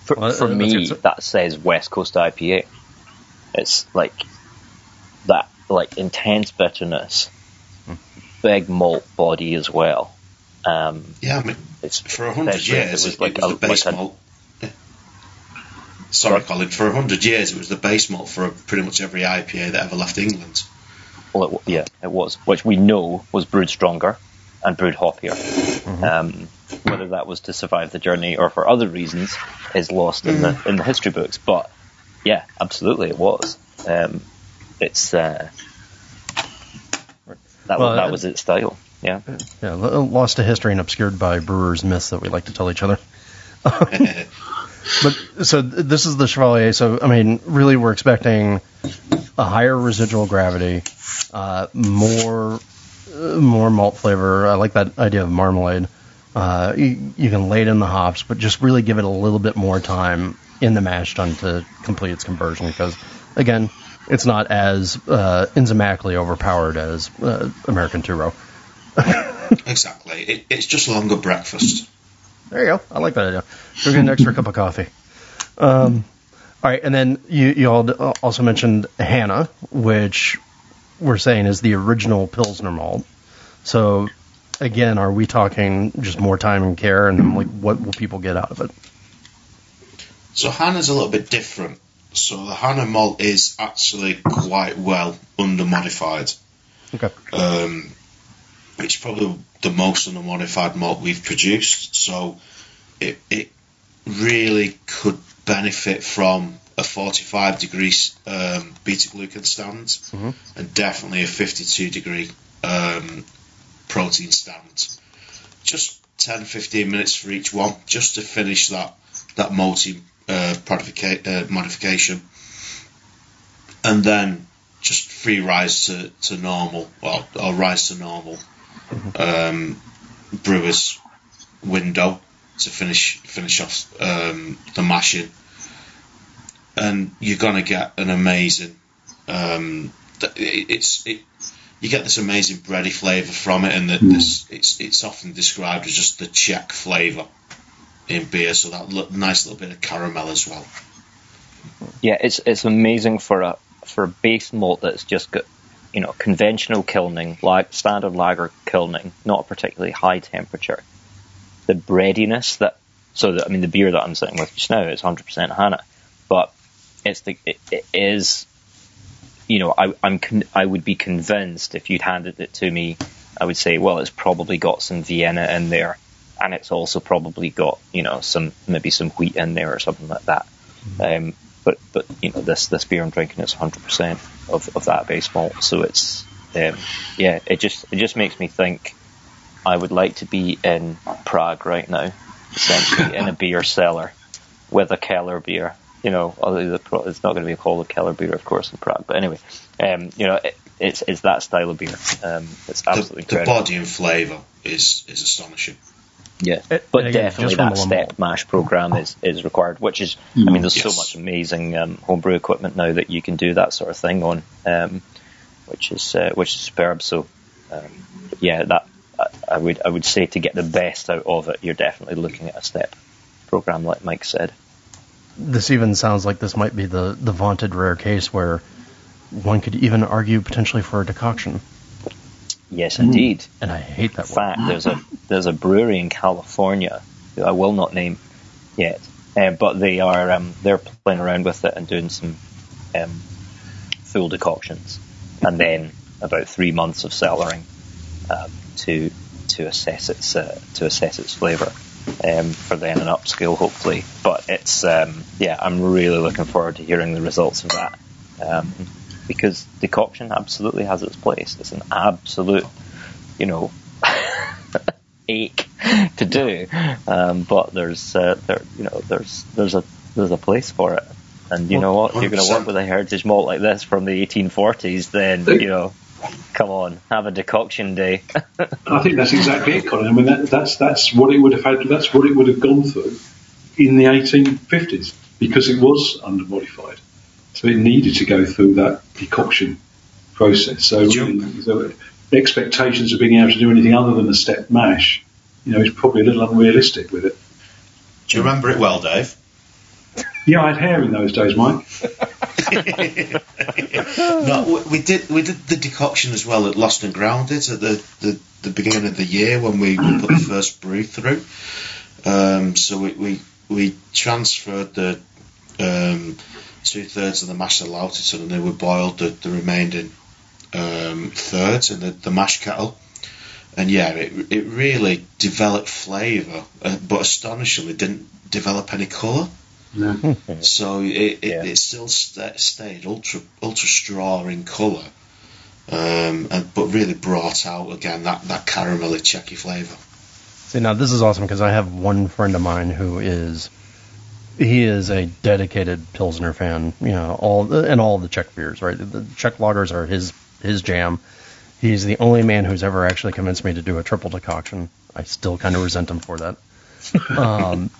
For, Well, for uh, me, that says West Coast IPA. It's like that, like intense bitterness, Hmm. big malt body as well. Um, Yeah, I mean, it's for a hundred years, it it was like was a, the base like malt. Yeah. Sorry, Colin. For a hundred years, it was the base malt for pretty much every IPA that ever left England. Well, it, yeah, it was, which we know was brewed stronger and brewed hoppier. Mm-hmm. Um, whether that was to survive the journey or for other reasons is lost in the in the history books. But yeah, absolutely, it was. Um, it's uh, that Well, was, that was its style. Yeah, Yeah, lost to history and obscured by brewers' myths that we like to tell each other. [LAUGHS] But so this is the Chevallier. So I mean, really, we're expecting a higher residual gravity, uh, more uh, more malt flavor. I like that idea of marmalade. Uh, you, you can lay it in the hops, but just really give it a little bit more time in the mash tun to complete its conversion. Because again, it's not as uh, enzymatically overpowered as uh, American Two Row. [LAUGHS] exactly. It, it's just longer breakfast. There you go. I like that idea. Go get an extra cup of coffee. Um, all right, and then you, you all also mentioned Haná, which we're saying is the original Pilsner malt. So, again, are we talking just more time and care, and like what will people get out of it? So Haná's a little bit different. So the Haná malt is actually quite well under modified. Okay. Um, it's probably the most unmodified malt we've produced. So it it really could benefit from a 45 degrees um, beta glucan stand and definitely a 52 degree um, protein stand. Just 10 15 minutes for each one, just to finish that that multi uh, uh, modification, and then just free rise to, to normal, well, or rise to normal um, brewers window to finish finish off um, the mashing, and you're gonna get an amazing. Um, it's it, you get this amazing bready flavour from it, and the, this it's it's often described as just the Czech flavour in beer. So that look, nice little bit of caramel as well. yeah, it's it's amazing for a for a base malt that's just got you know conventional kilning, like standard lager kilning, not a particularly high temperature. The breadiness that so that I mean the beer that I'm sitting with just now is 100% Haná, but it's the it, it is you know I I'm con- I would be convinced if you'd handed it to me, I would say well it's probably got some Vienna in there, and it's also probably got you know some maybe some wheat in there or something like that. Um, but but you know this this beer I'm drinking is 100% of, of that base malt, so it's um, yeah it just it just makes me think I would like to be in Prague right now, essentially in a [LAUGHS] beer cellar, with a Keller beer. You know, although it's not going to be called a Keller beer, of course, in Prague. But anyway, um, you know, it, it's it's that style of beer. Um, it's The, absolutely the incredible. body and flavour is is astonishing. Yeah, It- but again, definitely that step mash program is, is required. Which is, I mean, there's so much amazing um, homebrew equipment now that you can do that sort of thing on, um, which is uh, which is superb. So, um, yeah, that I, I would I would say to get the best out of it, you're definitely looking at a step program, like Mike said. This even sounds like this might be the, the vaunted rare case where one could even argue potentially for a decoction. Yes, indeed. And I hate that word. fact, there's a there's a brewery in California who I will not name yet, uh, but they are um, they're playing around with it and doing some um, full decoctions, and then about three months of cellaring um, to to assess its uh, to assess its flavour um, for then an upscale hopefully. But it's um, yeah, I'm really looking forward to hearing the results of that. Um, because decoction absolutely has its place. It's an absolute, you know, [LAUGHS] ache to do. Um, but there's uh, there you know there's there's a there's a place for it. And you know what? If you're going to work with a heritage malt like this from the 1840s, then you know, come on, have a decoction day. [LAUGHS] I think that's exactly it, Colin. I mean, that, that's that's what it would have had. That's what it would have gone through in the 1850s because it was undermodified, so it needed to go through that decoction process. So, really, so expectations of being able to do anything other than a step mash, you know, is probably a little unrealistic with it. Do you remember it well, Dave? Yeah, I had hair in those days, Mike. no, we- did we did the decoction as well at Lost and Grounded at the, the, the beginning of the year when we, we put the [CLEARS THROAT] first brew through. Um, so we, we we transferred the um, two thirds of the mash allowed and then were boiled the, the remaining um, thirds in the, the mash kettle. And yeah, it it really developed flavour, uh, but astonishingly didn't develop any colour. No. [LAUGHS] So it, it, Yeah. it still st- stayed ultra ultra straw in colour, um, and, but really brought out again that, that caramelly checky flavour. See, now this is awesome because I have one friend of mine who is he is a dedicated Pilsner fan. You know, all and all the Czech beers, right? The Czech lagers are his his jam. He's the only man who's ever actually convinced me to do a triple decoction. I still kind of resent him for that. [LAUGHS] Um,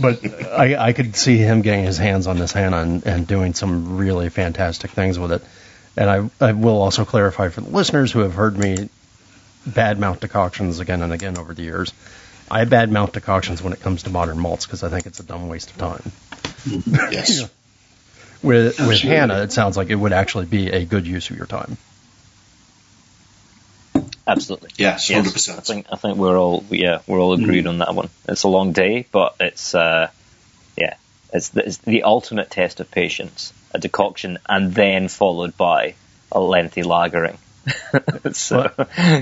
but I, I could see him getting his hands on this Haná and, and doing some really fantastic things with it. And I, I will also clarify for the listeners who have heard me badmouth decoctions again and again over the years. I badmouth decoctions when it comes to modern malts because I think it's a dumb waste of time. Yes. With with Absolutely. Haná, it sounds like it would actually be a good use of your time. Absolutely. Yes, Yes, 100%. I think I think we're all yeah we're all agreed on that one. It's a long day, but it's uh, yeah it's the, it's the ultimate test of patience. A decoction and then followed by a lengthy lagering. [LAUGHS] so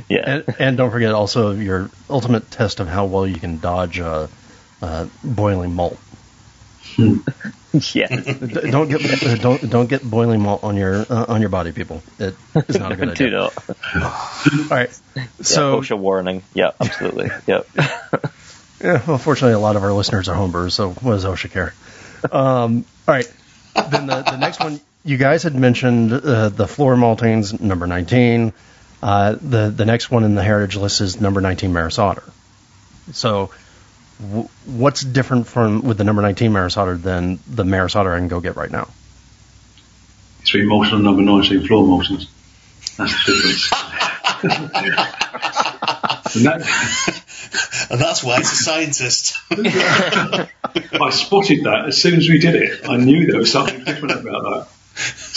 yeah, And, and don't forget also your ultimate test of how well you can dodge uh, uh, boiling malt. [LAUGHS] yeah. Don't get [LAUGHS] don't don't get boiling malt on your uh, on your body, people. It is not a good Do idea. not. All right, So so OSHA warning. Yeah, absolutely. Yeah. Yeah, well, fortunately, a lot of our listeners are homebrewers, so what does OSHA care? Um, all right. Then the, the next one, you guys had mentioned uh, the floor maltings, number 19. Uh, the, the next one in the heritage list is number 19 Maris Otter. So, w- what's different from with the number 19 Maris Otter than the Maris Otter I can go get right now? It's been malted on number 19 floor maltings. That's the difference. [LAUGHS] and that, [LAUGHS] And that's why it's a scientist. [LAUGHS] I spotted that as soon as we did it. I knew there was something different about that.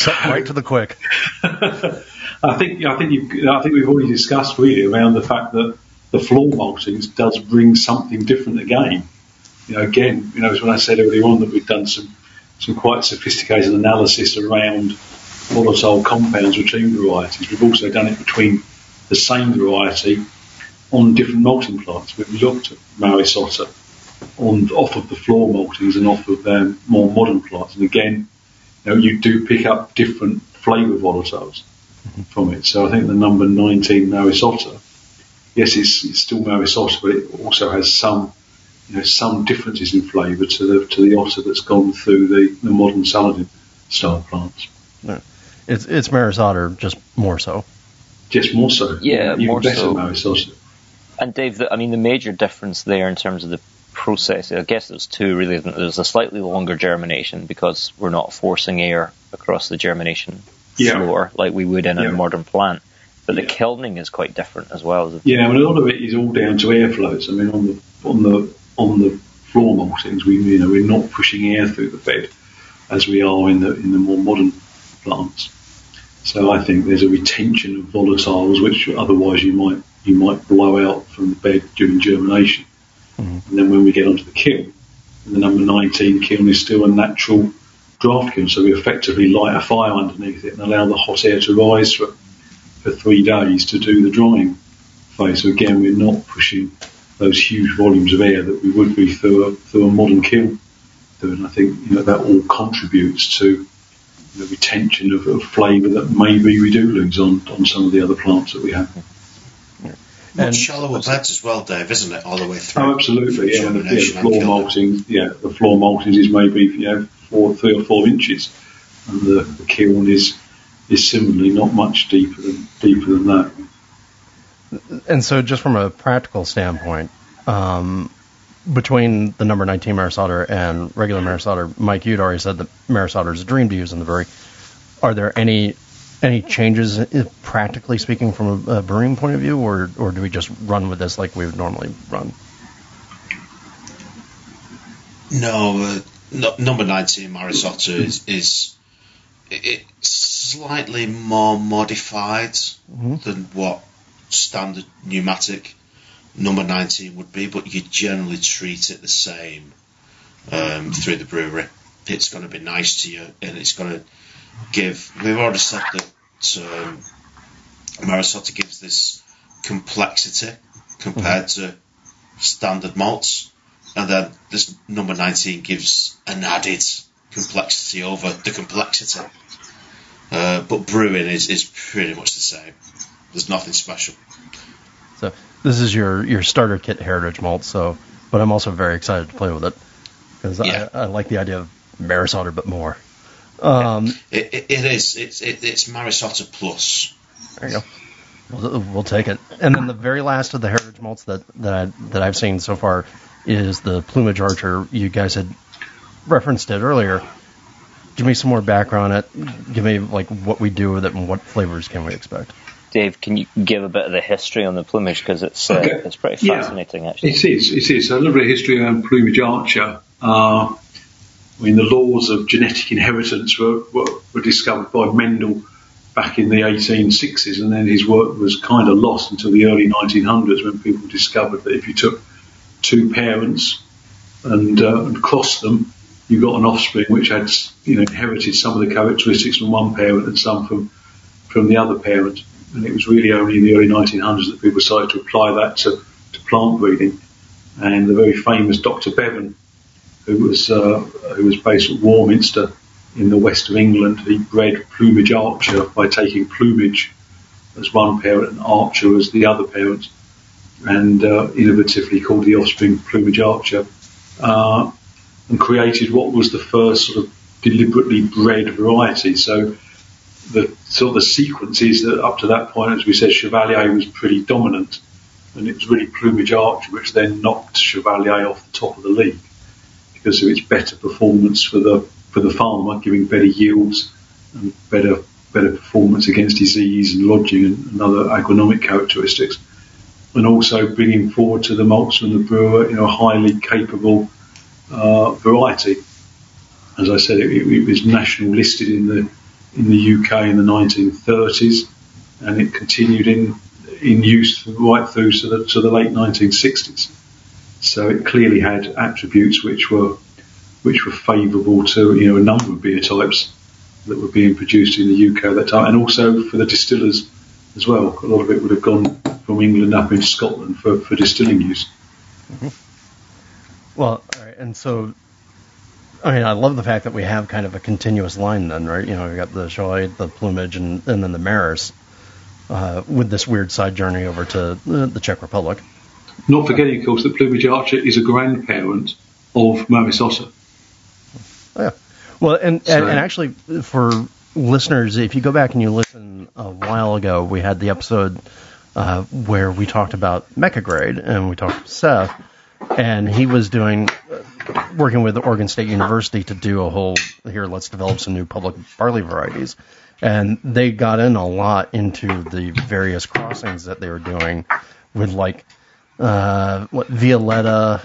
Right to the quick. [LAUGHS] I think I think you I think we've already discussed really around the fact that the floor maltings does bring something different again. You know, again, you know, as when I said earlier on that we've done some some quite sophisticated analysis around volatile compounds between varieties. We've also done it between the same variety on different malting plants. We've looked at Maris Otter on off of the floor maltings and off of um, more modern plants, and again, you know, you do pick up different flavour volatiles from it. So I think the number 19 Maris Otter, yes, it's, it's still Maris Otter, but it also has some you know, some differences in flavour to the to the otter that's gone through the, the modern Saladin style plants. It's it's Maris Otter, just more so. Just more so. Yeah, Even more better so. Maris Otter. And Dave, the, I mean, the major difference there in terms of the process, I guess there's two really. There's a slightly longer germination because we're not forcing air across the germination Yeah. floor like we would in a modern plant. But the Yeah. kilning is quite different as well. isn't? Yeah, I mean, a lot of it is all down to airflows. I mean, on the on the on the floor maltings, we you know we're not pushing air through the bed as we are in the in the more modern plants. So I think there's a retention of volatiles which otherwise you might you might blow out from the bed during germination. And then when we get onto the kiln, the number 19 kiln is still a natural draft kiln, so we effectively light a fire underneath it and allow the hot air to rise for, for three days to do the drying phase. So again, we're not pushing those huge volumes of air that we would be through a, through a modern kiln. And I think you know that all contributes to the retention of, of flavour that maybe we do lose on, on some of the other plants that we have. Much And- shallower beds as well, Dave, isn't it? All the way through. Oh, absolutely. Yeah, the, yeah, the floor kiln. malting. Yeah, the floor malting is maybe you know four, three or four inches, and the, the kiln is is similarly not much deeper than deeper than that. And so, just from a practical standpoint, um, between the number 19 Maris Otter and regular Maris Otter, Mike, you'd already said that Maris Otter is a dream to use in the brewery. Are there any any changes, uh, practically speaking, from a, a brewing point of view, or or do we just run with this like we would normally run? No, uh, no number 19 Maris Otter is, is it's slightly more modified than what standard pneumatic number 19 would be, but you generally treat it the same um, through the brewery. It's going to be nice to you, and it's going to give. We've already said that um, Maris Otter gives this complexity compared to standard malts, and then this number 19 gives an added complexity over the complexity. Uh, but brewing is, is pretty much the same. There's nothing special. So this is your your starter kit heritage malt. So, but I'm also very excited to play with it because Yeah. I, I like the idea of Maris Otter, but more. Um, It, it, it is. It's it, it's Maris Otter Plus. There you go. We'll, we'll take it. And then the very last of the heritage malts that that I, that I've seen so far is the Plumage Archer. You guys had referenced it earlier. Give me some more background on it. Give me like what we do with it and what flavors can we expect. Dave, can you give a bit of the history on the plumage because it's uh, Okay. it's pretty Yeah. fascinating actually. It is. It is. A little bit of history on plumage archer. Uh, I mean, the laws of genetic inheritance were, were, were discovered by Mendel back in the 1860s, and then his work was kind of lost until the early 1900s when people discovered that if you took two parents and, uh, and crossed them, you got an offspring which had, you know, inherited some of the characteristics from one parent and some from from the other parent. And it was really only in the early 1900s that people started to apply that to, to plant breeding. And the very famous Dr. Beaven, who was uh, who was based at Warminster in the west of England, he bred plumage archer by taking plumage as one parent and archer as the other parent, and uh, innovatively called the offspring plumage archer, uh, and created what was the first sort of deliberately bred variety. So the sort of the sequence is that up to that point, as we said, Chevallier was pretty dominant, and it was really Plumage Archer which then knocked Chevallier off the top of the league because of its better performance for the for the farmer, giving better yields and better better performance against disease and lodging and, other agronomic characteristics, and also bringing forward to the malts and the brewer, you know, a highly capable uh, variety. As I said, it, it was national listed in the in the UK in the 1930s, and it continued in in use right through to the to the late 1960s. So it clearly had attributes which were which were favourable to you know a number of beer types that were being produced in the UK at that time, and also for the distillers as well. A lot of it would have gone from England up into Scotland for, for distilling use. Well, all right, and so I mean, I love the fact that we have kind of a continuous line then, right? You know, we've got the Shoy, the Plumage, and, and then the Maris, uh, with this weird side journey over to the, the Czech Republic. Not forgetting, of course, that plumage archer is a grandparent of Maris Otter. Oh, yeah. Well, and, so, and, and actually, for listeners, if you go back and you listen a while ago, we had the episode uh, where we talked about Mecca and we talked to Seth, and he was doing uh, working with Oregon State University to do a whole here. Let's develop some new public barley varieties, and they got in a lot into the various crossings that they were doing with like uh, what Violetta,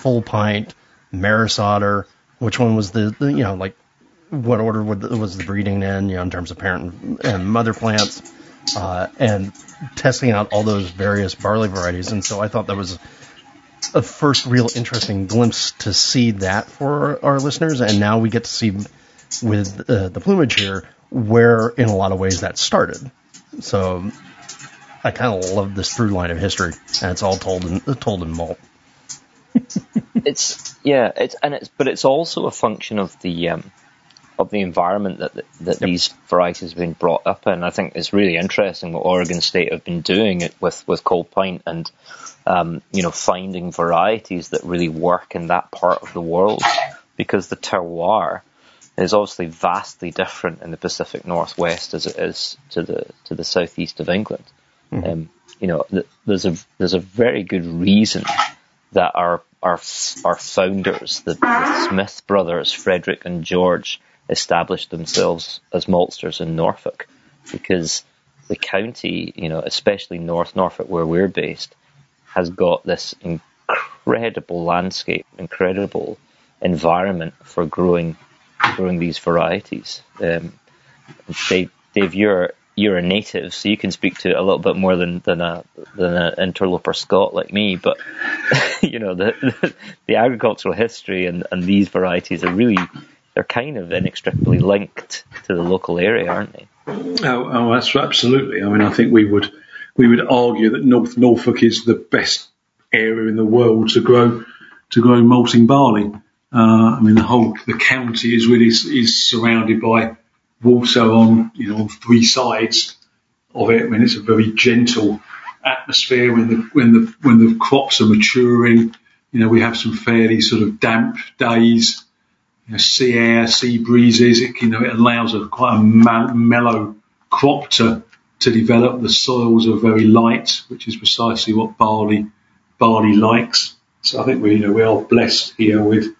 Full Pint, Maris Otter. Which one was the, the you know like what order was the breeding in you know in terms of parent and mother plants, uh, and testing out all those various barley varieties. And so I thought that was a first real interesting glimpse to see that for our listeners. And now we get to see with uh, the plumage here where, in a lot of ways, that started. So I kind of love this through line of history, and it's all told in told in malt. [LAUGHS] it's yeah, it's and it's but it's also a function of the um, of the environment that that, that yep. these varieties have been brought up in. I think it's really interesting what Oregon State have been doing it with with Full Pint and um, you know finding varieties that really work in that part of the world because the terroir is obviously vastly different in the Pacific Northwest as it is to the to the southeast of England. Mm-hmm. Um, you know, there's a there's a very good reason that our our our founders, the, the Smith brothers, Frederick and George, established themselves as maltsters in Norfolk because the county, you know, especially North Norfolk where we're based, has got this incredible landscape, incredible environment for growing growing these varieties. Um, Dave, Dave, you're you're a native, so you can speak to it a little bit more than than a than an interloper Scot like me. But [LAUGHS] you know the, the, the agricultural history and and these varieties are really they're kind of inextricably linked to the local area, aren't they? Oh, oh, absolutely. I mean, I think we would we would argue that North Norfolk is the best area in the world to grow to grow malting barley. Uh, I mean, the whole the county is really is surrounded by water on you know on three sides of it. I mean, it's a very gentle atmosphere when the when the when the crops are maturing. You know, we have some fairly sort of damp days you know, sea air, sea breezes. It, you know, it allows a quite a mellow crop to to develop. The soils are very light, which is precisely what barley barley likes. So I think we you know we are blessed here with you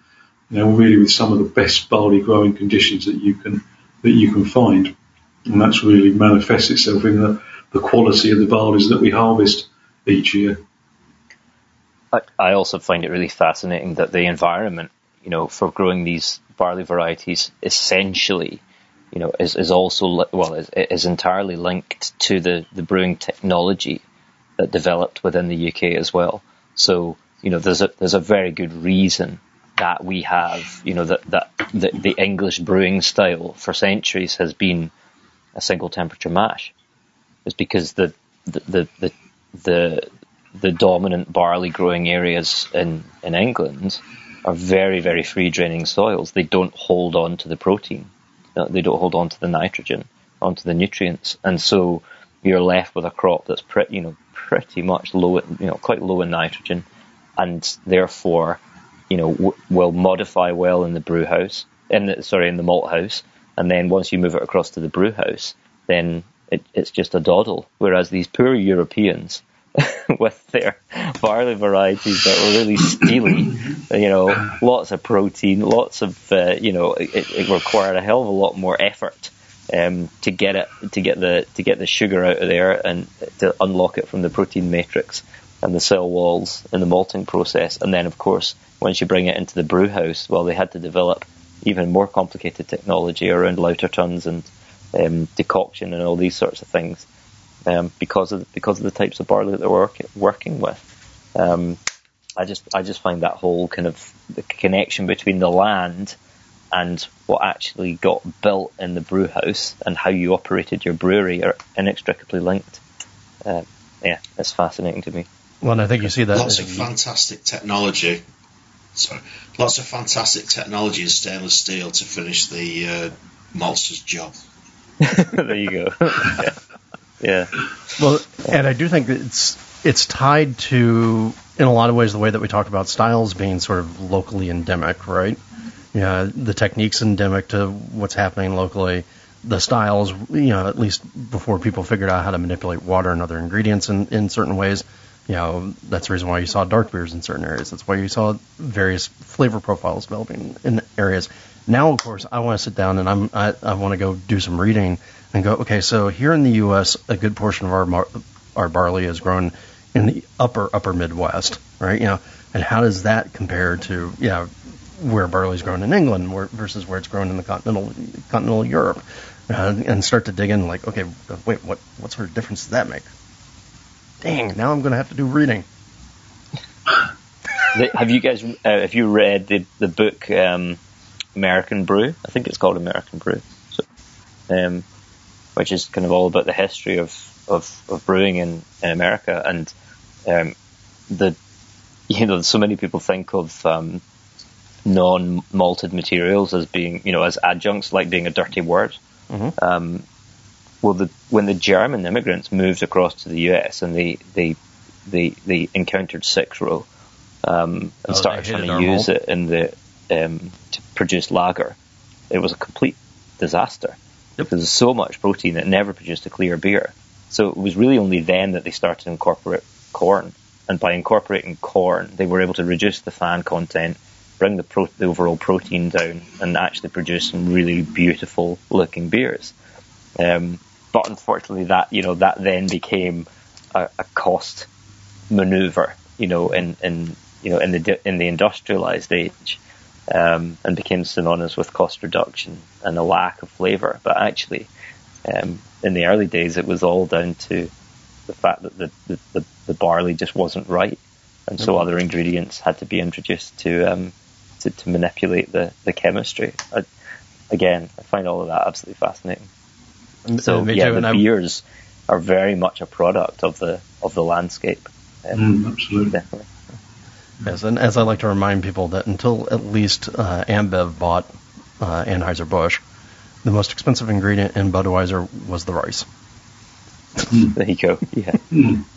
know really with some of the best barley growing conditions that you can that you can find, and that's really manifests itself in the the quality of the barleys that we harvest each year. I I also find it really fascinating that the environment you know, for growing these barley varieties essentially, you know, is, is also, well, is, is entirely linked to the, the brewing technology that developed within the UK as well. So, you know, there's a, there's a very good reason that we have, you know, that, that the, the English brewing style for centuries has been a single temperature mash. It's because the, the, the, the, the, the dominant barley growing areas in, in England are very, very free draining soils. They don't hold on to the protein. Uh, they don't hold on to the nitrogen, onto the nutrients. And so you're left with a crop that's pretty, you know, pretty much low, you know, quite low in nitrogen and therefore, you know, w- will modify well in the brew house, in the, sorry, in the malt house. And then once you move it across to the brew house, then it, it's just a doddle. Whereas these poor Europeans, [LAUGHS] with their barley varieties that were really steely. You know, lots of protein, lots of uh, you know, it, it, required a hell of a lot more effort um, to get it to get the to get the sugar out of there and to unlock it from the protein matrix and the cell walls in the malting process. And then, of course, once you bring it into the brew house, well, they had to develop even more complicated technology around lauter tuns and um, decoction and all these sorts of things um, because of because of the types of barley that they're work, working with. Um, I just I just find that whole kind of the connection between the land and what actually got built in the brew house and how you operated your brewery are inextricably linked. Uh, yeah, it's fascinating to me. Well, and I think you see that. Lots of fantastic technology. Sorry, lots of fantastic technology in stainless steel to finish the uh, maltster's job. [LAUGHS] there you go. [LAUGHS] yeah. Yeah. Well, and I do think it's it's tied to, in a lot of ways, the way that we talk about styles being sort of locally endemic, right? Yeah, the techniques endemic to what's happening locally. The styles, you know, at least before people figured out how to manipulate water and other ingredients in, in certain ways, you know, that's the reason why you saw dark beers in certain areas. That's why you saw various flavor profiles developing in areas. Now, of course, I want to sit down and I'm I, I want to go do some reading and go. Okay, so here in the U.S., a good portion of our our barley is grown in the upper upper Midwest, right? You know, and how does that compare to yeah where barley is grown in England where, versus where it's grown in the continental continental Europe, uh, and start to dig in like okay, wait, what what sort of difference does that make? Dang, now I'm going to have to do reading. [LAUGHS] have you guys uh, have you read the the book um, American Brew? I think it's called American Brew, so, um, which is kind of all about the history of of, of brewing in, in America and um, the you know so many people think of um, non malted materials as being you know as adjuncts like being a dirty word. Mm-hmm. Um, well, the, when the German immigrants moved across to the US and they they they, they encountered six row um, and oh, started trying to use it in the um, to produce lager, it was a complete disaster yep. because there's so much protein it never produced a clear beer. So it was really only then that they started to incorporate corn, and by incorporating corn, they were able to reduce the FAN content, bring the, pro- the overall protein down, and actually produce some really beautiful looking beers. Um, but unfortunately, that you know that then became a, a cost maneuver, you know, in, in you know in the in the industrialized age, um, and became synonymous with cost reduction and a lack of flavor. But actually, um, in the early days, it was all down to the fact that the, the, the, the barley just wasn't right, and so mm-hmm. other ingredients had to be introduced to um, to, to manipulate the the chemistry. I, again, I find all of that absolutely fascinating. So yeah, the beers are very much a product of the of the landscape. Um, mm, absolutely, definitely. Yes, and as I like to remind people that until at least uh, Ambev bought uh, Anheuser Busch, the most expensive ingredient in Budweiser was the rice. Hmm. there you go. Yeah. Hmm. [LAUGHS]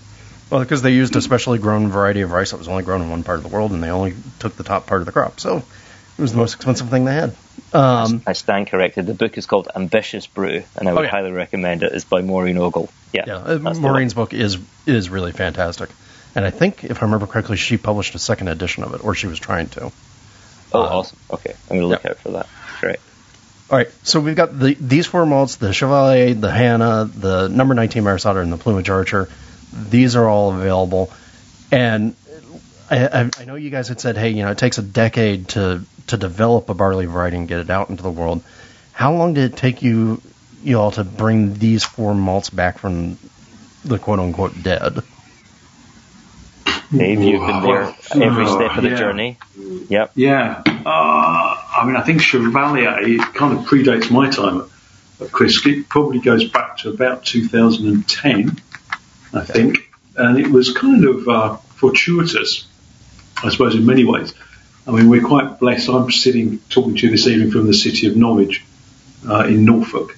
Well, because they used a specially grown variety of rice that was only grown in one part of the world, and they only took the top part of the crop. So it was the most expensive thing they had. Um, I stand corrected. The book is called Ambitious Brew, and I would oh, yeah. highly recommend it. It's by Maureen Ogle. Yeah, yeah. Uh, Maureen's book is is really fantastic, and I think if I remember correctly, she published a second edition of it, or she was trying to. Oh, uh, awesome! Okay, I'm going to look yeah. out for that. Great. All right, so we've got the, these four malts: the Chevallier, the Haná, the Number 19 Maris Otter, and the Plumage Archer. These are all available, and I, I, know you guys had said, hey, you know, it takes a decade to to develop a barley variety and get it out into the world. How long did it take you you all to bring these four malts back from the quote unquote dead? Dave, you've been there every step of the yeah. journey. Yep. Yeah. Uh, I mean, I think Chevallier it kind of predates my time at Crisp. It probably goes back to about 2010, I think, and it was kind of uh, fortuitous, I suppose, in many ways. I mean, we're quite blessed. I'm sitting talking to you this evening from the city of Norwich uh, in Norfolk,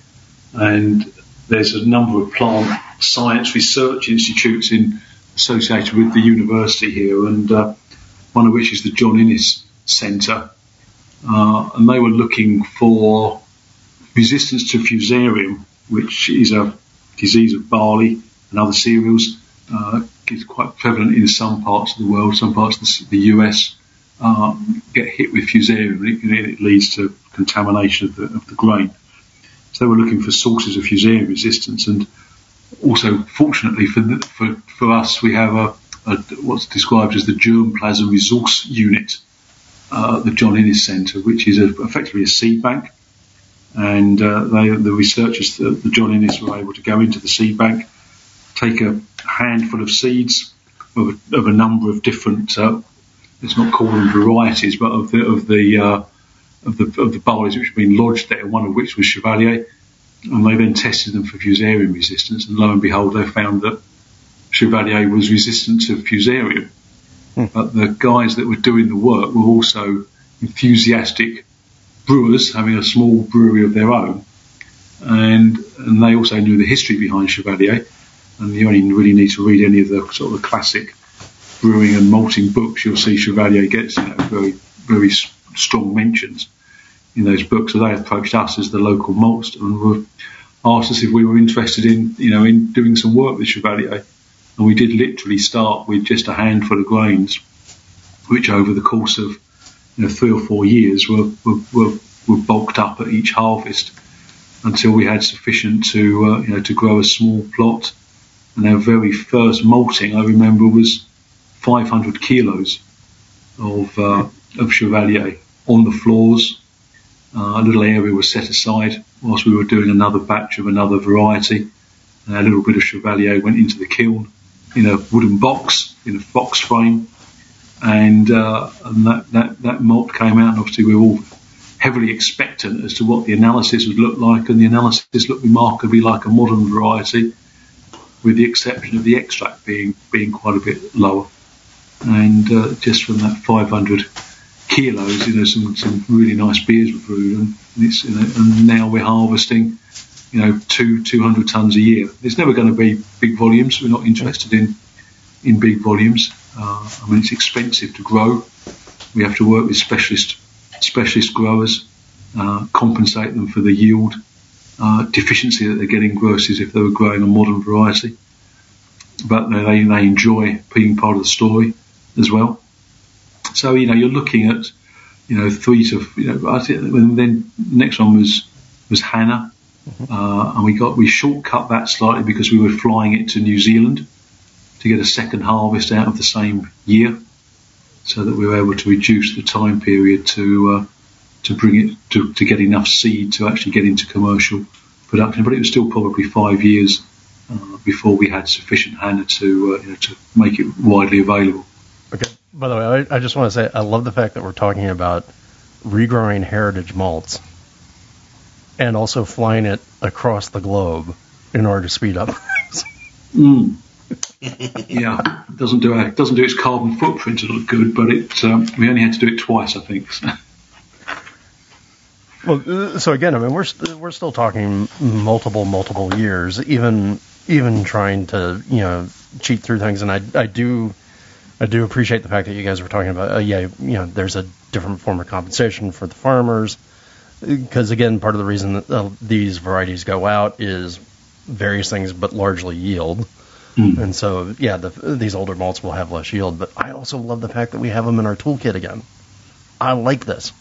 and there's a number of plant science research institutes in associated with the university here, and uh, one of which is the John Innes Centre, uh, and they were looking for resistance to fusarium, which is a disease of barley and other cereals. Uh, it's quite prevalent in some parts of the world, some parts of the, the US uh, get hit with fusarium and it, it, leads to contamination of the, of the grain. So they were looking for sources of fusarium resistance and also fortunately for, the, for, for us we have a, a, what's described as the germplasm resource unit uh, the John Innes Centre, which is a, effectively a seed bank. And uh, they, the researchers, the, the John Innes, were able to go into the seed bank, take a handful of seeds of a, of a number of different, uh, let's not call them varieties, but of the of the uh, of the of the which have been lodged there. One of which was Chevallier, and they then tested them for fusarium resistance. And lo and behold, they found that Chevallier was resistant to fusarium. Hmm. But the guys that were doing the work were also enthusiastic brewers, having a small brewery of their own, and and they also knew the history behind Chevallier. and you only really need to read any of the sort of the classic brewing and malting books. You'll see Chevallier gets you know, very very strong mentions in those books. So they approached us as the local maltster and were asked us if we were interested in you know in doing some work with Chevallier, and we did literally start with just a handful of grains, which over the course of you know three or four years were were, were, were bulked up at each harvest until we had sufficient to uh, you know to grow a small plot. And our very first malting, I remember, was 500 kilos of uh, of Chevallier on the floors. Uh, a little area was set aside whilst we were doing another batch of another variety. a little bit of Chevallier went into the kiln in a wooden box, in a box frame, and, uh, and that, that, that malt came out. And obviously, we were all heavily expectant as to what the analysis would look like, and the analysis looked remarkably like a modern variety, with the exception of the extract being being quite a bit lower. And uh, just from that 500 kilos, you know, some, some really nice beers were brewed, and, it's, you know, and now we're harvesting, you know, two 200 tons a year. It's never going to be big volumes. We're not interested in in big volumes. Uh, I mean, it's expensive to grow. We have to work with specialist specialist growers, uh, compensate them for the yield uh, deficiency that they're getting versus if they were growing a modern variety. But they, they enjoy being part of the story as well. So you know you're looking at you know three to you know and then the next one was was Haná, mm-hmm. uh, and we got we shortcut that slightly because we were flying it to New Zealand to get a second harvest out of the same year so that we were able to reduce the time period to uh, to bring it to, to get enough seed to actually get into commercial production. But it was still probably five years uh, before we had sufficient Haná to uh, you know, to make it widely available. By the way, I, I just want to say I love the fact that we're talking about regrowing heritage malts and also flying it across the globe in order to speed up. mm yeah, it doesn't do a, doesn't do its carbon footprint to look good, but it um, we only had to do it twice, I think. So. Well, uh, so again, I mean, we're we we're still talking multiple multiple years, even even trying to you know cheat through things, and I I do I do appreciate the fact that you guys were talking about uh, yeah you know there's a different form of compensation for the farmers because again part of the reason that uh, these varieties go out is various things, but largely yield. Mm. And so, yeah, the, these older malts will have less yield, but I also love the fact that we have them in our toolkit again. I like this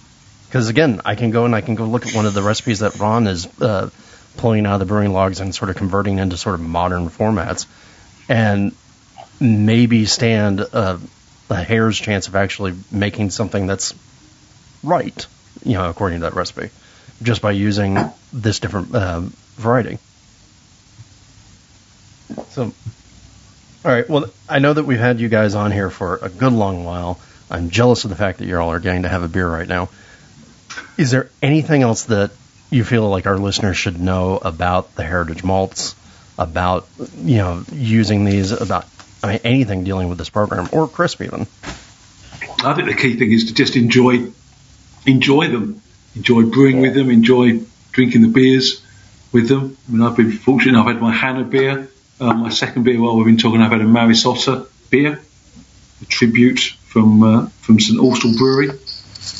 because again, I can go and I can go look at one of the recipes that Ron is uh, pulling out of the brewing logs and sort of converting into sort of modern formats, and maybe stand a, a hair's chance of actually making something that's right, you know, according to that recipe, just by using this different uh, variety. So all right. Well, I know that we've had you guys on here for a good long while. I'm jealous of the fact that you all are getting to have a beer right now. Is there anything else that you feel like our listeners should know about the heritage malts, about you know using these, about I mean anything dealing with this program or crisp even? I think the key thing is to just enjoy enjoy them, enjoy brewing with them, enjoy drinking the beers with them. I mean, I've been fortunate; I've had my Haná beer uh, my second beer, while we've been talking about a Maris Otter beer, a tribute from uh, from St Austell Brewery.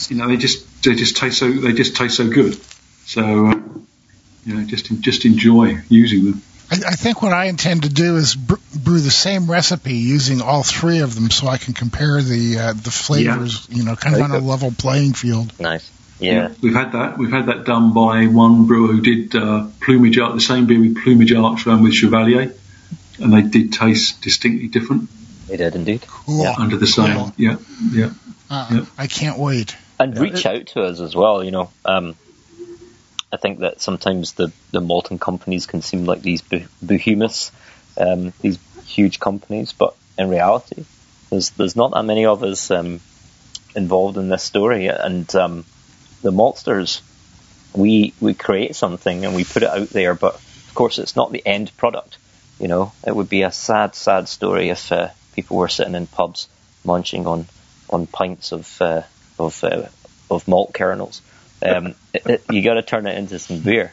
You know, they just they just taste so they just taste so good. So, uh, you know, just just enjoy using them. I, I think what I intend to do is brew the same recipe using all three of them, so I can compare the uh, the flavors. Yeah. You know, kind of on a level playing field. Nice. Yeah. yeah. we've had that. We've had that done by one brewer who did uh, plumage art, the same beer with plumage arch run with Chevallier and they did taste distinctly different. They did indeed. Cool. Yeah. Under the same, cool. yeah, yeah, uh, yeah. I can't wait. And reach out to us as well. You know, um, I think that sometimes the the malting companies can seem like these behemoths, um, these huge companies, but in reality, there's there's not that many of us um, involved in this story, and um, the maltsters, we we create something and we put it out there, but of course it's not the end product. You know, it would be a sad, sad story if uh, people were sitting in pubs munching on on pints of uh, of uh, of malt kernels. Um, it, [LAUGHS] it, you got to turn it into some beer.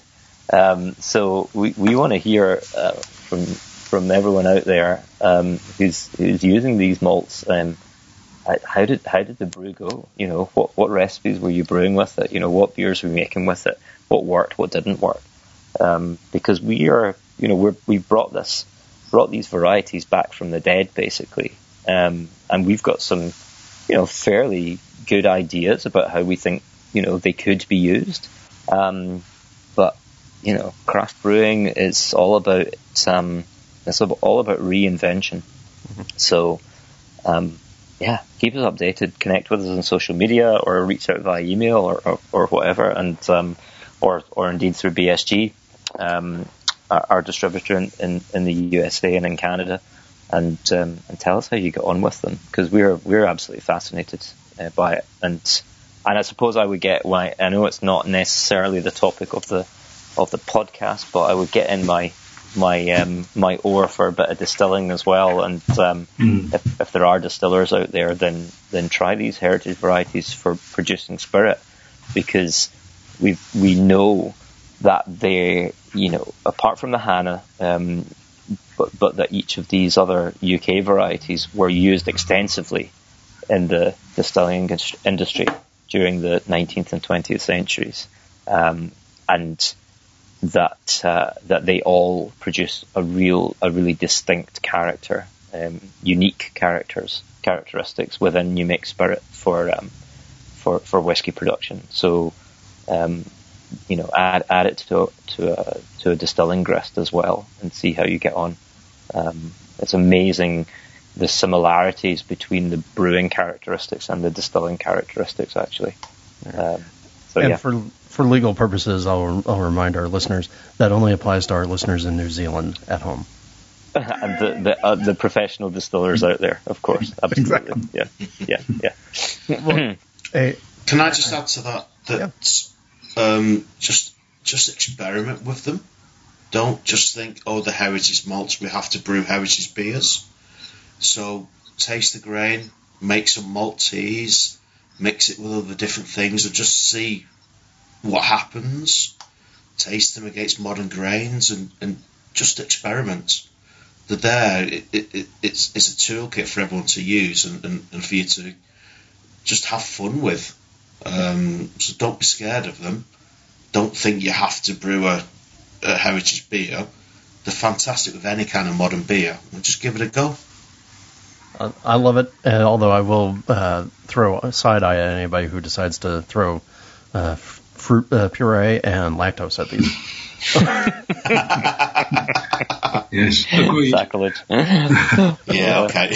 Um, so we we want to hear uh, from from everyone out there um, who's who's using these malts. How did how did the brew go? You know, what what recipes were you brewing with it? You know, what beers were you making with it? What worked? What didn't work? Um, because we are, you know, we're, we brought this brought these varieties back from the dead, basically, um, and we've got some, you know, fairly good ideas about how we think, you know, they could be used. Um, but you know, craft brewing is all about um, it's all about reinvention. Mm-hmm. So, um, yeah, keep us updated. Connect with us on social media or reach out via email or, or, or whatever, and um, or or indeed through BSG, um, our, our, distributor in, in, in, the USA and in Canada, and um, and tell us how you get on with them because we're we're absolutely fascinated uh, by it, and and I suppose I would get why I know it's not necessarily the topic of the of the podcast, but I would get in my my um, my oar for a bit of distilling as well. And um, mm. if, if there are distillers out there, then then try these heritage varieties for producing spirit, because we we know that they you know apart from the Haná, um, but but that each of these other UK varieties were used extensively in the distilling industry during the 19th and 20th centuries, um, and that uh, that they all produce a real, a really distinct character, um, unique characters, characteristics within New Make Spirit for um, for for whiskey production. So, um, you know, add add it to to a to a distilling grist as well, and see how you get on. Um, it's amazing the similarities between the brewing characteristics and the distilling characteristics, actually. Um, so, and yeah. for for legal purposes, I'll, I'll remind our listeners that only applies to our listeners in New Zealand at home. [LAUGHS] and the the, uh, the, professional distillers out there, of course, [LAUGHS] absolutely, exactly. yeah, yeah, yeah. well, hey, Can I just add to that that yeah. um, just just experiment with them. Don't just think, oh, the heritage malts, we have to brew heritage beers. So taste the grain, make some malt teas, mix it with other different things, and just see what happens, taste them against modern grains, and, and just experiment. They're there. It, it, it's it's a toolkit for everyone to use and, and, and for you to just have fun with. Um, so don't be scared of them. Don't think you have to brew a, a heritage beer. They're fantastic with any kind of modern beer. Just give it a go. I love it. Uh, although I will uh, throw a side eye at anybody who decides to throw uh, fruit uh, puree and lactose at these. yes, agreed. Sacrilege. yeah, okay.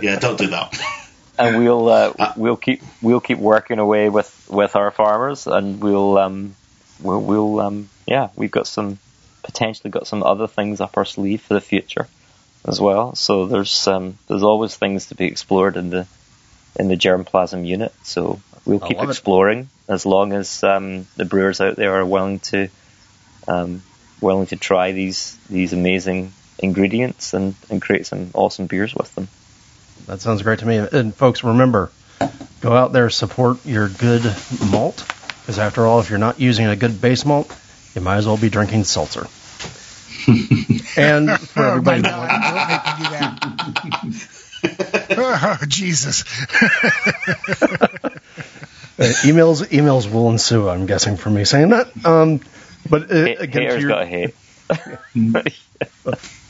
yeah, don't do that. And we'll uh, uh, we'll keep we'll keep working away with, with our farmers, and we'll um we'll, we'll um yeah we've got some potentially got some other things up our sleeve for the future as well. So there's um there's always things to be explored in the in the germplasm unit. So we'll keep exploring it. as long as um, the brewers out there are willing to um, willing to try these these amazing ingredients and, and create some awesome beers with them. That sounds great to me. And folks, remember, go out there, support your good malt, because after all, if you're not using a good base malt, you might as well be drinking seltzer. [LAUGHS] and for oh, everybody, oh [LAUGHS] oh, Jesus. [LAUGHS] Uh, emails emails will ensue. I'm guessing from me saying that. Um, but uh, again, to your, got hate.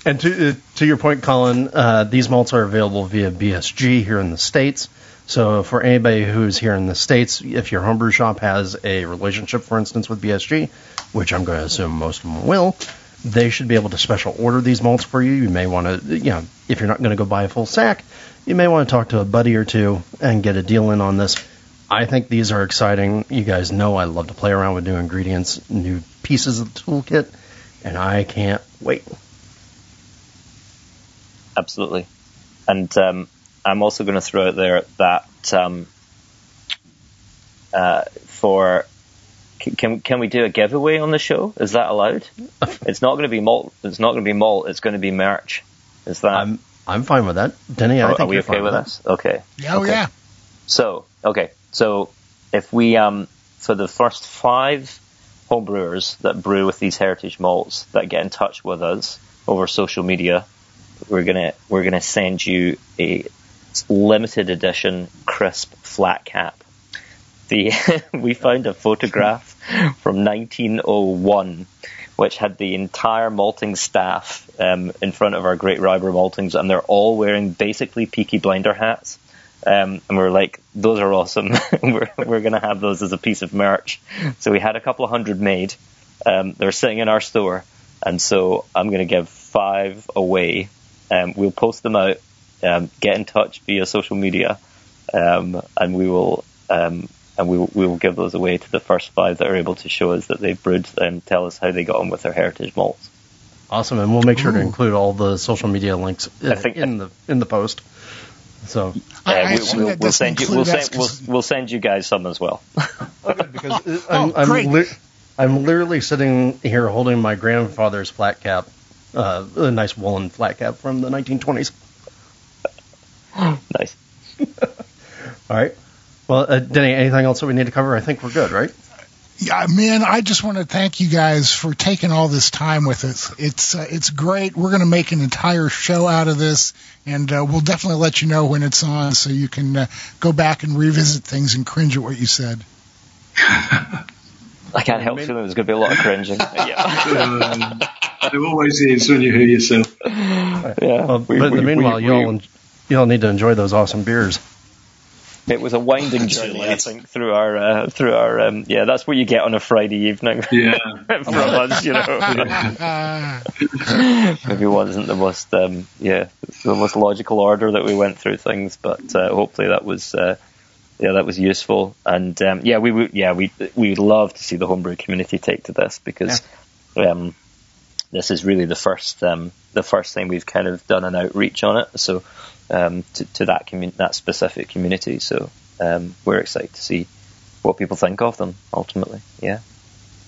and to uh, to your point, Colin, uh, these malts are available via BSG here in the states. So for anybody who's here in the states, if your homebrew shop has a relationship, for instance, with BSG, which I'm going to assume most of them will, they should be able to special order these malts for you. You may want to, you know, if you're not going to go buy a full sack, you may want to talk to a buddy or two and get a deal in on this. I think these are exciting. You guys know I love to play around with new ingredients, new pieces of the toolkit, and I can't wait. Absolutely. And um, I'm also going to throw out there that um, uh, for can can we do a giveaway on the show? Is that allowed? [LAUGHS] it's not going to be malt. It's not going to be malt. It's going to be merch. Is that? I'm I'm fine with that, Denny. I are, think are we okay with, with this? Okay. Yeah, oh okay. yeah. So okay, so if we um for the first five homebrewers that brew with these heritage malts that get in touch with us over social media, we're gonna we're gonna send you a limited edition crisp flat cap. The [LAUGHS] we found a photograph from 1901 which had the entire malting staff um, in front of our Great Ryburgh maltings, and they're all wearing basically Peaky Blinder hats. Um, and we are like, those are awesome. [LAUGHS] we're we're going to have those as a piece of merch. So we had a couple of hundred made. Um, they're sitting in our store, and so I'm going to give five away. Um, we'll post them out. Um, get in touch via social media, um, and we will um, and we will, we will give those away to the first five that are able to show us that they've brewed and tell us how they got on with their heritage malts. Awesome, and we'll make sure Ooh. to include all the social media links in, think, in the in the post. So I, we, will we'll send you we'll send, we'll, we'll, send you guys some as well. [LAUGHS] okay, because I'm, oh, I'm, li- I'm literally sitting here holding my grandfather's flat cap, uh, a nice woolen flat cap from the 1920s. [GASPS] nice. [LAUGHS] all right. Well, uh, Denny, anything else that we need to cover? I think we're good, right? Yeah, man, I just want to thank you guys for taking all this time with us. It's uh, it's great. We're going to make an entire show out of this, and uh, we'll definitely let you know when it's on, so you can uh, go back and revisit things and cringe at what you said. [LAUGHS] I can't help feeling there's going to be a lot of cringing. [LAUGHS] yeah. um, there always is when you hear yourself. Yeah. Well, but we, in the meanwhile, we, y'all y'all need to enjoy those awesome beers. It was a winding [LAUGHS] journey, I think, through our uh, through our um, yeah. That's what you get on a Friday evening [LAUGHS] yeah. from us, you know. [LAUGHS] Maybe wasn't the most um, yeah the most logical order that we went through things, but uh, hopefully that was. Uh, yeah, that was useful, and um, yeah, we would, yeah, we we would love to see the homebrew community take to this because yeah. um, this is really the first um, the first thing we've kind of done an outreach on it. So um, to, to that commun- that specific community. So um, we're excited to see what people think of them ultimately. Yeah.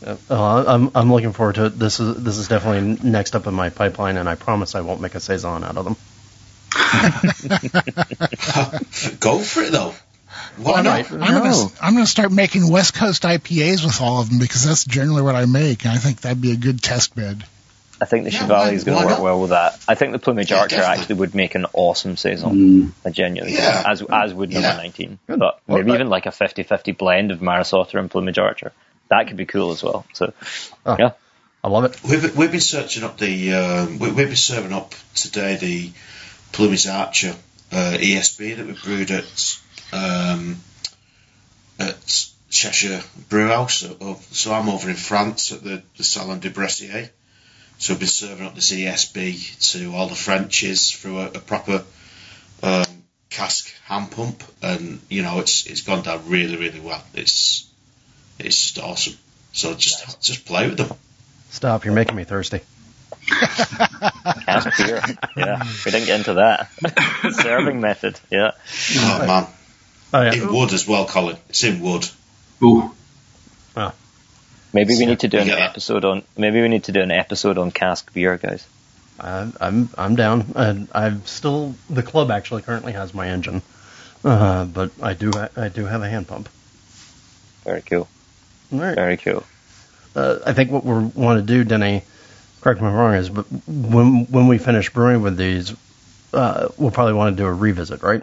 Uh, I'm I'm looking forward to it. This is this is definitely next up in my pipeline, and I promise I won't make a saison out of them. [LAUGHS] Go for it though. Why not? I'm, gonna, I'm gonna start making West Coast IPAs with all of them because that's generally what I make, and I think that'd be a good test bed. I think the yeah, Chevallier is going to work not? well with that. I think the Plumage yeah, Archer definitely. actually would make an awesome saison. Mm. A genuinely, yeah. as as would number 19. But maybe even like a 50-50 blend of Maris Otter and Plumage Archer. That could be cool as well. So, oh, yeah. I love it. We've, we've been searching up the, um, we, have been serving up today the Plumage Archer uh, ESB that we brewed at, um, at Cheshire Brewhouse. So I'm over in France at the, the Salon du Brasseur. So we've been serving up the ESB to all the Frenchies through a, a proper um, cask hand pump, and you know it's it's gone down really really well. It's it's just awesome. So just nice. just play with them. Stop! You're making me thirsty. cask beer. Yeah, we didn't get into that. [LAUGHS] Serving method. Yeah. Oh man. Oh, yeah. In wood as well, Colin. It's in wood. Ooh. Oh. Maybe we need to do an episode on. Maybe we need to do an episode on cask beer, guys. I'm I'm I'm down. And I'm still the club actually currently has my engine, uh, but I do I do have a hand pump. Very cool. Very cool. Uh, I think what we want to do, Denny, correct me if I'm wrong, is but when when we finish brewing with these, uh, we'll probably want to do a revisit, right?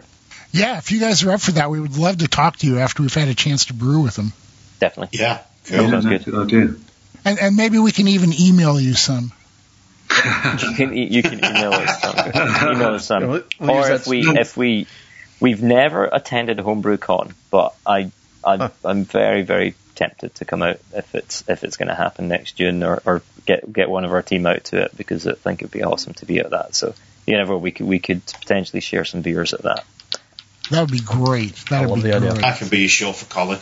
Yeah, if you guys are up for that, we would love to talk to you after we've had a chance to brew with them. Definitely. Yeah. Cool. Yeah, that's a good idea. And, and maybe we can even email you some. you can you can email us some. email us some. We'll, [LAUGHS] we'll or if we if we we've never attended a homebrew con, but I, I huh. I'm very very tempted to come out if it's if it's going to happen next June or, or get get one of our team out to it because I think it'd be awesome to be at that. So you never we could we could potentially share some beers at that. That would be great. That would be great. I can be your show for Colin.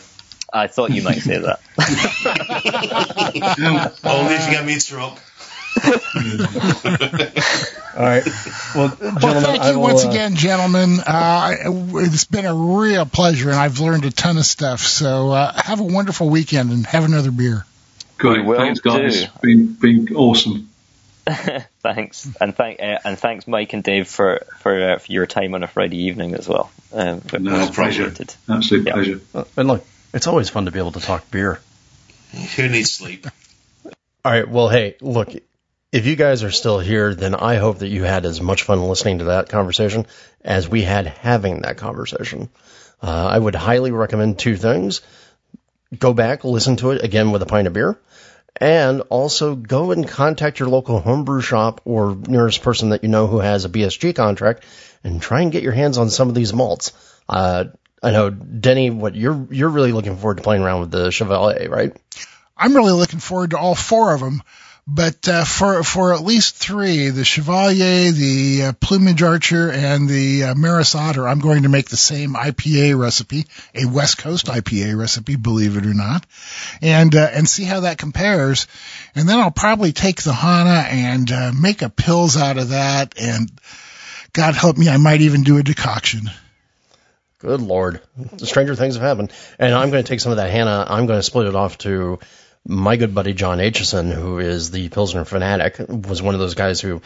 I thought you might say that. [LAUGHS] Only if you get me drunk. All right. Well, gentlemen, well thank you will, once uh, again, gentlemen. Uh, it's been a real pleasure, and I've learned a ton of stuff. So uh, have a wonderful weekend and have another beer. Great. Thanks, guys. Been been awesome. [LAUGHS] thanks, and thank uh, and thanks, Mike and Dave, for for, uh, for your time on a Friday evening as well. Um, no, pleasure. Absolute yeah. pleasure. and look, it's always fun to be able to talk beer. Who needs sleep? All right. Well, hey, look, if you guys are still here, then I hope that you had as much fun listening to that conversation as we had having that conversation. Uh, I would highly recommend two things. Go back, listen to it again with a pint of beer, and also go and contact your local homebrew shop or nearest person that you know who has a BSG contract and try and get your hands on some of these malts. Uh, I know, Denny, what you're, you're really looking forward to playing around with the Chevallier, right? I'm really looking forward to all four of them. But uh, for for at least three, the Chevallier, the uh, Plumage Archer, and the uh, Maris Otter, I'm going to make the same IPA recipe, a West Coast IPA recipe, believe it or not, and uh, and see how that compares. And then I'll probably take the Haná and uh, make a pils out of that. And God help me, I might even do a decoction. Good lord, stranger things have happened. And I'm going to take some of that Haná. I'm going to split it off to my good buddy John Aitchison, who is the Pilsner fanatic, was one of those guys who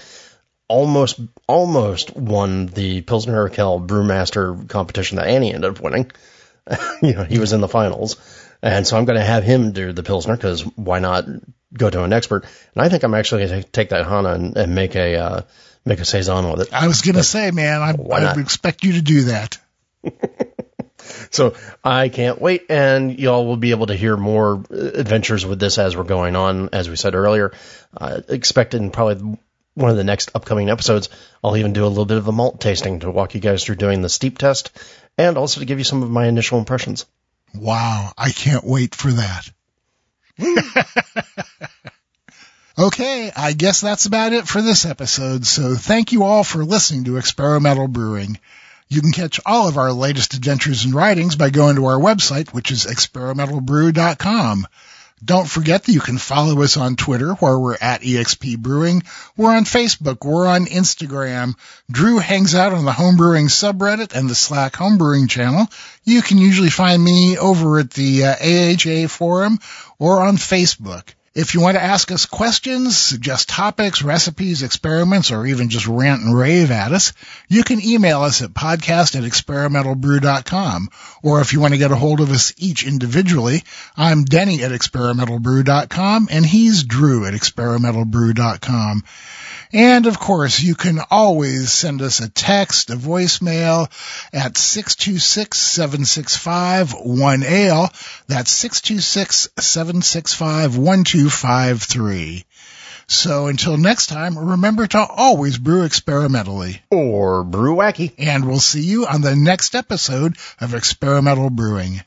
almost almost won the Pilsner Urquell Brewmaster competition that Annie ended up winning. [LAUGHS] you know, he was in the finals. And so I'm going to have him do the Pilsner because why not go to an expert? And I think I'm actually going to take that Haná and, and make a uh, make a saison with it. I was going to say, man, I, I expect you to do that. [LAUGHS] so I can't wait, and y'all will be able to hear more adventures with this as we're going on. As we said earlier, uh, expect in probably one of the next upcoming episodes, I'll even do a little bit of a malt tasting to walk you guys through doing the steep test, and also to give you some of my initial impressions. Wow, I can't wait for that. [LAUGHS] Okay, I guess that's about it for this episode. So thank you all for listening to Experimental Brewing. You can catch all of our latest adventures and writings by going to our website, which is experimentalbrew.com. Don't forget that you can follow us on Twitter, where we're at EXP Brewing. We're on Facebook. We're on Instagram. Drew hangs out on the homebrewing subreddit and the Slack homebrewing channel. You can usually find me over at the uh, AHA forum or on Facebook. If you want to ask us questions, suggest topics, recipes, experiments, or even just rant and rave at us, you can email us at podcast at experimentalbrew.com. Or if you want to get a hold of us each individually, I'm Denny at experimentalbrew.com and he's Drew at experimentalbrew.com. And of course, you can always send us a text, a voicemail at 626-765-1AL. That's 626-765-1253. So until next time, remember to always brew experimentally. Or brew wacky. And we'll see you on the next episode of Experimental Brewing.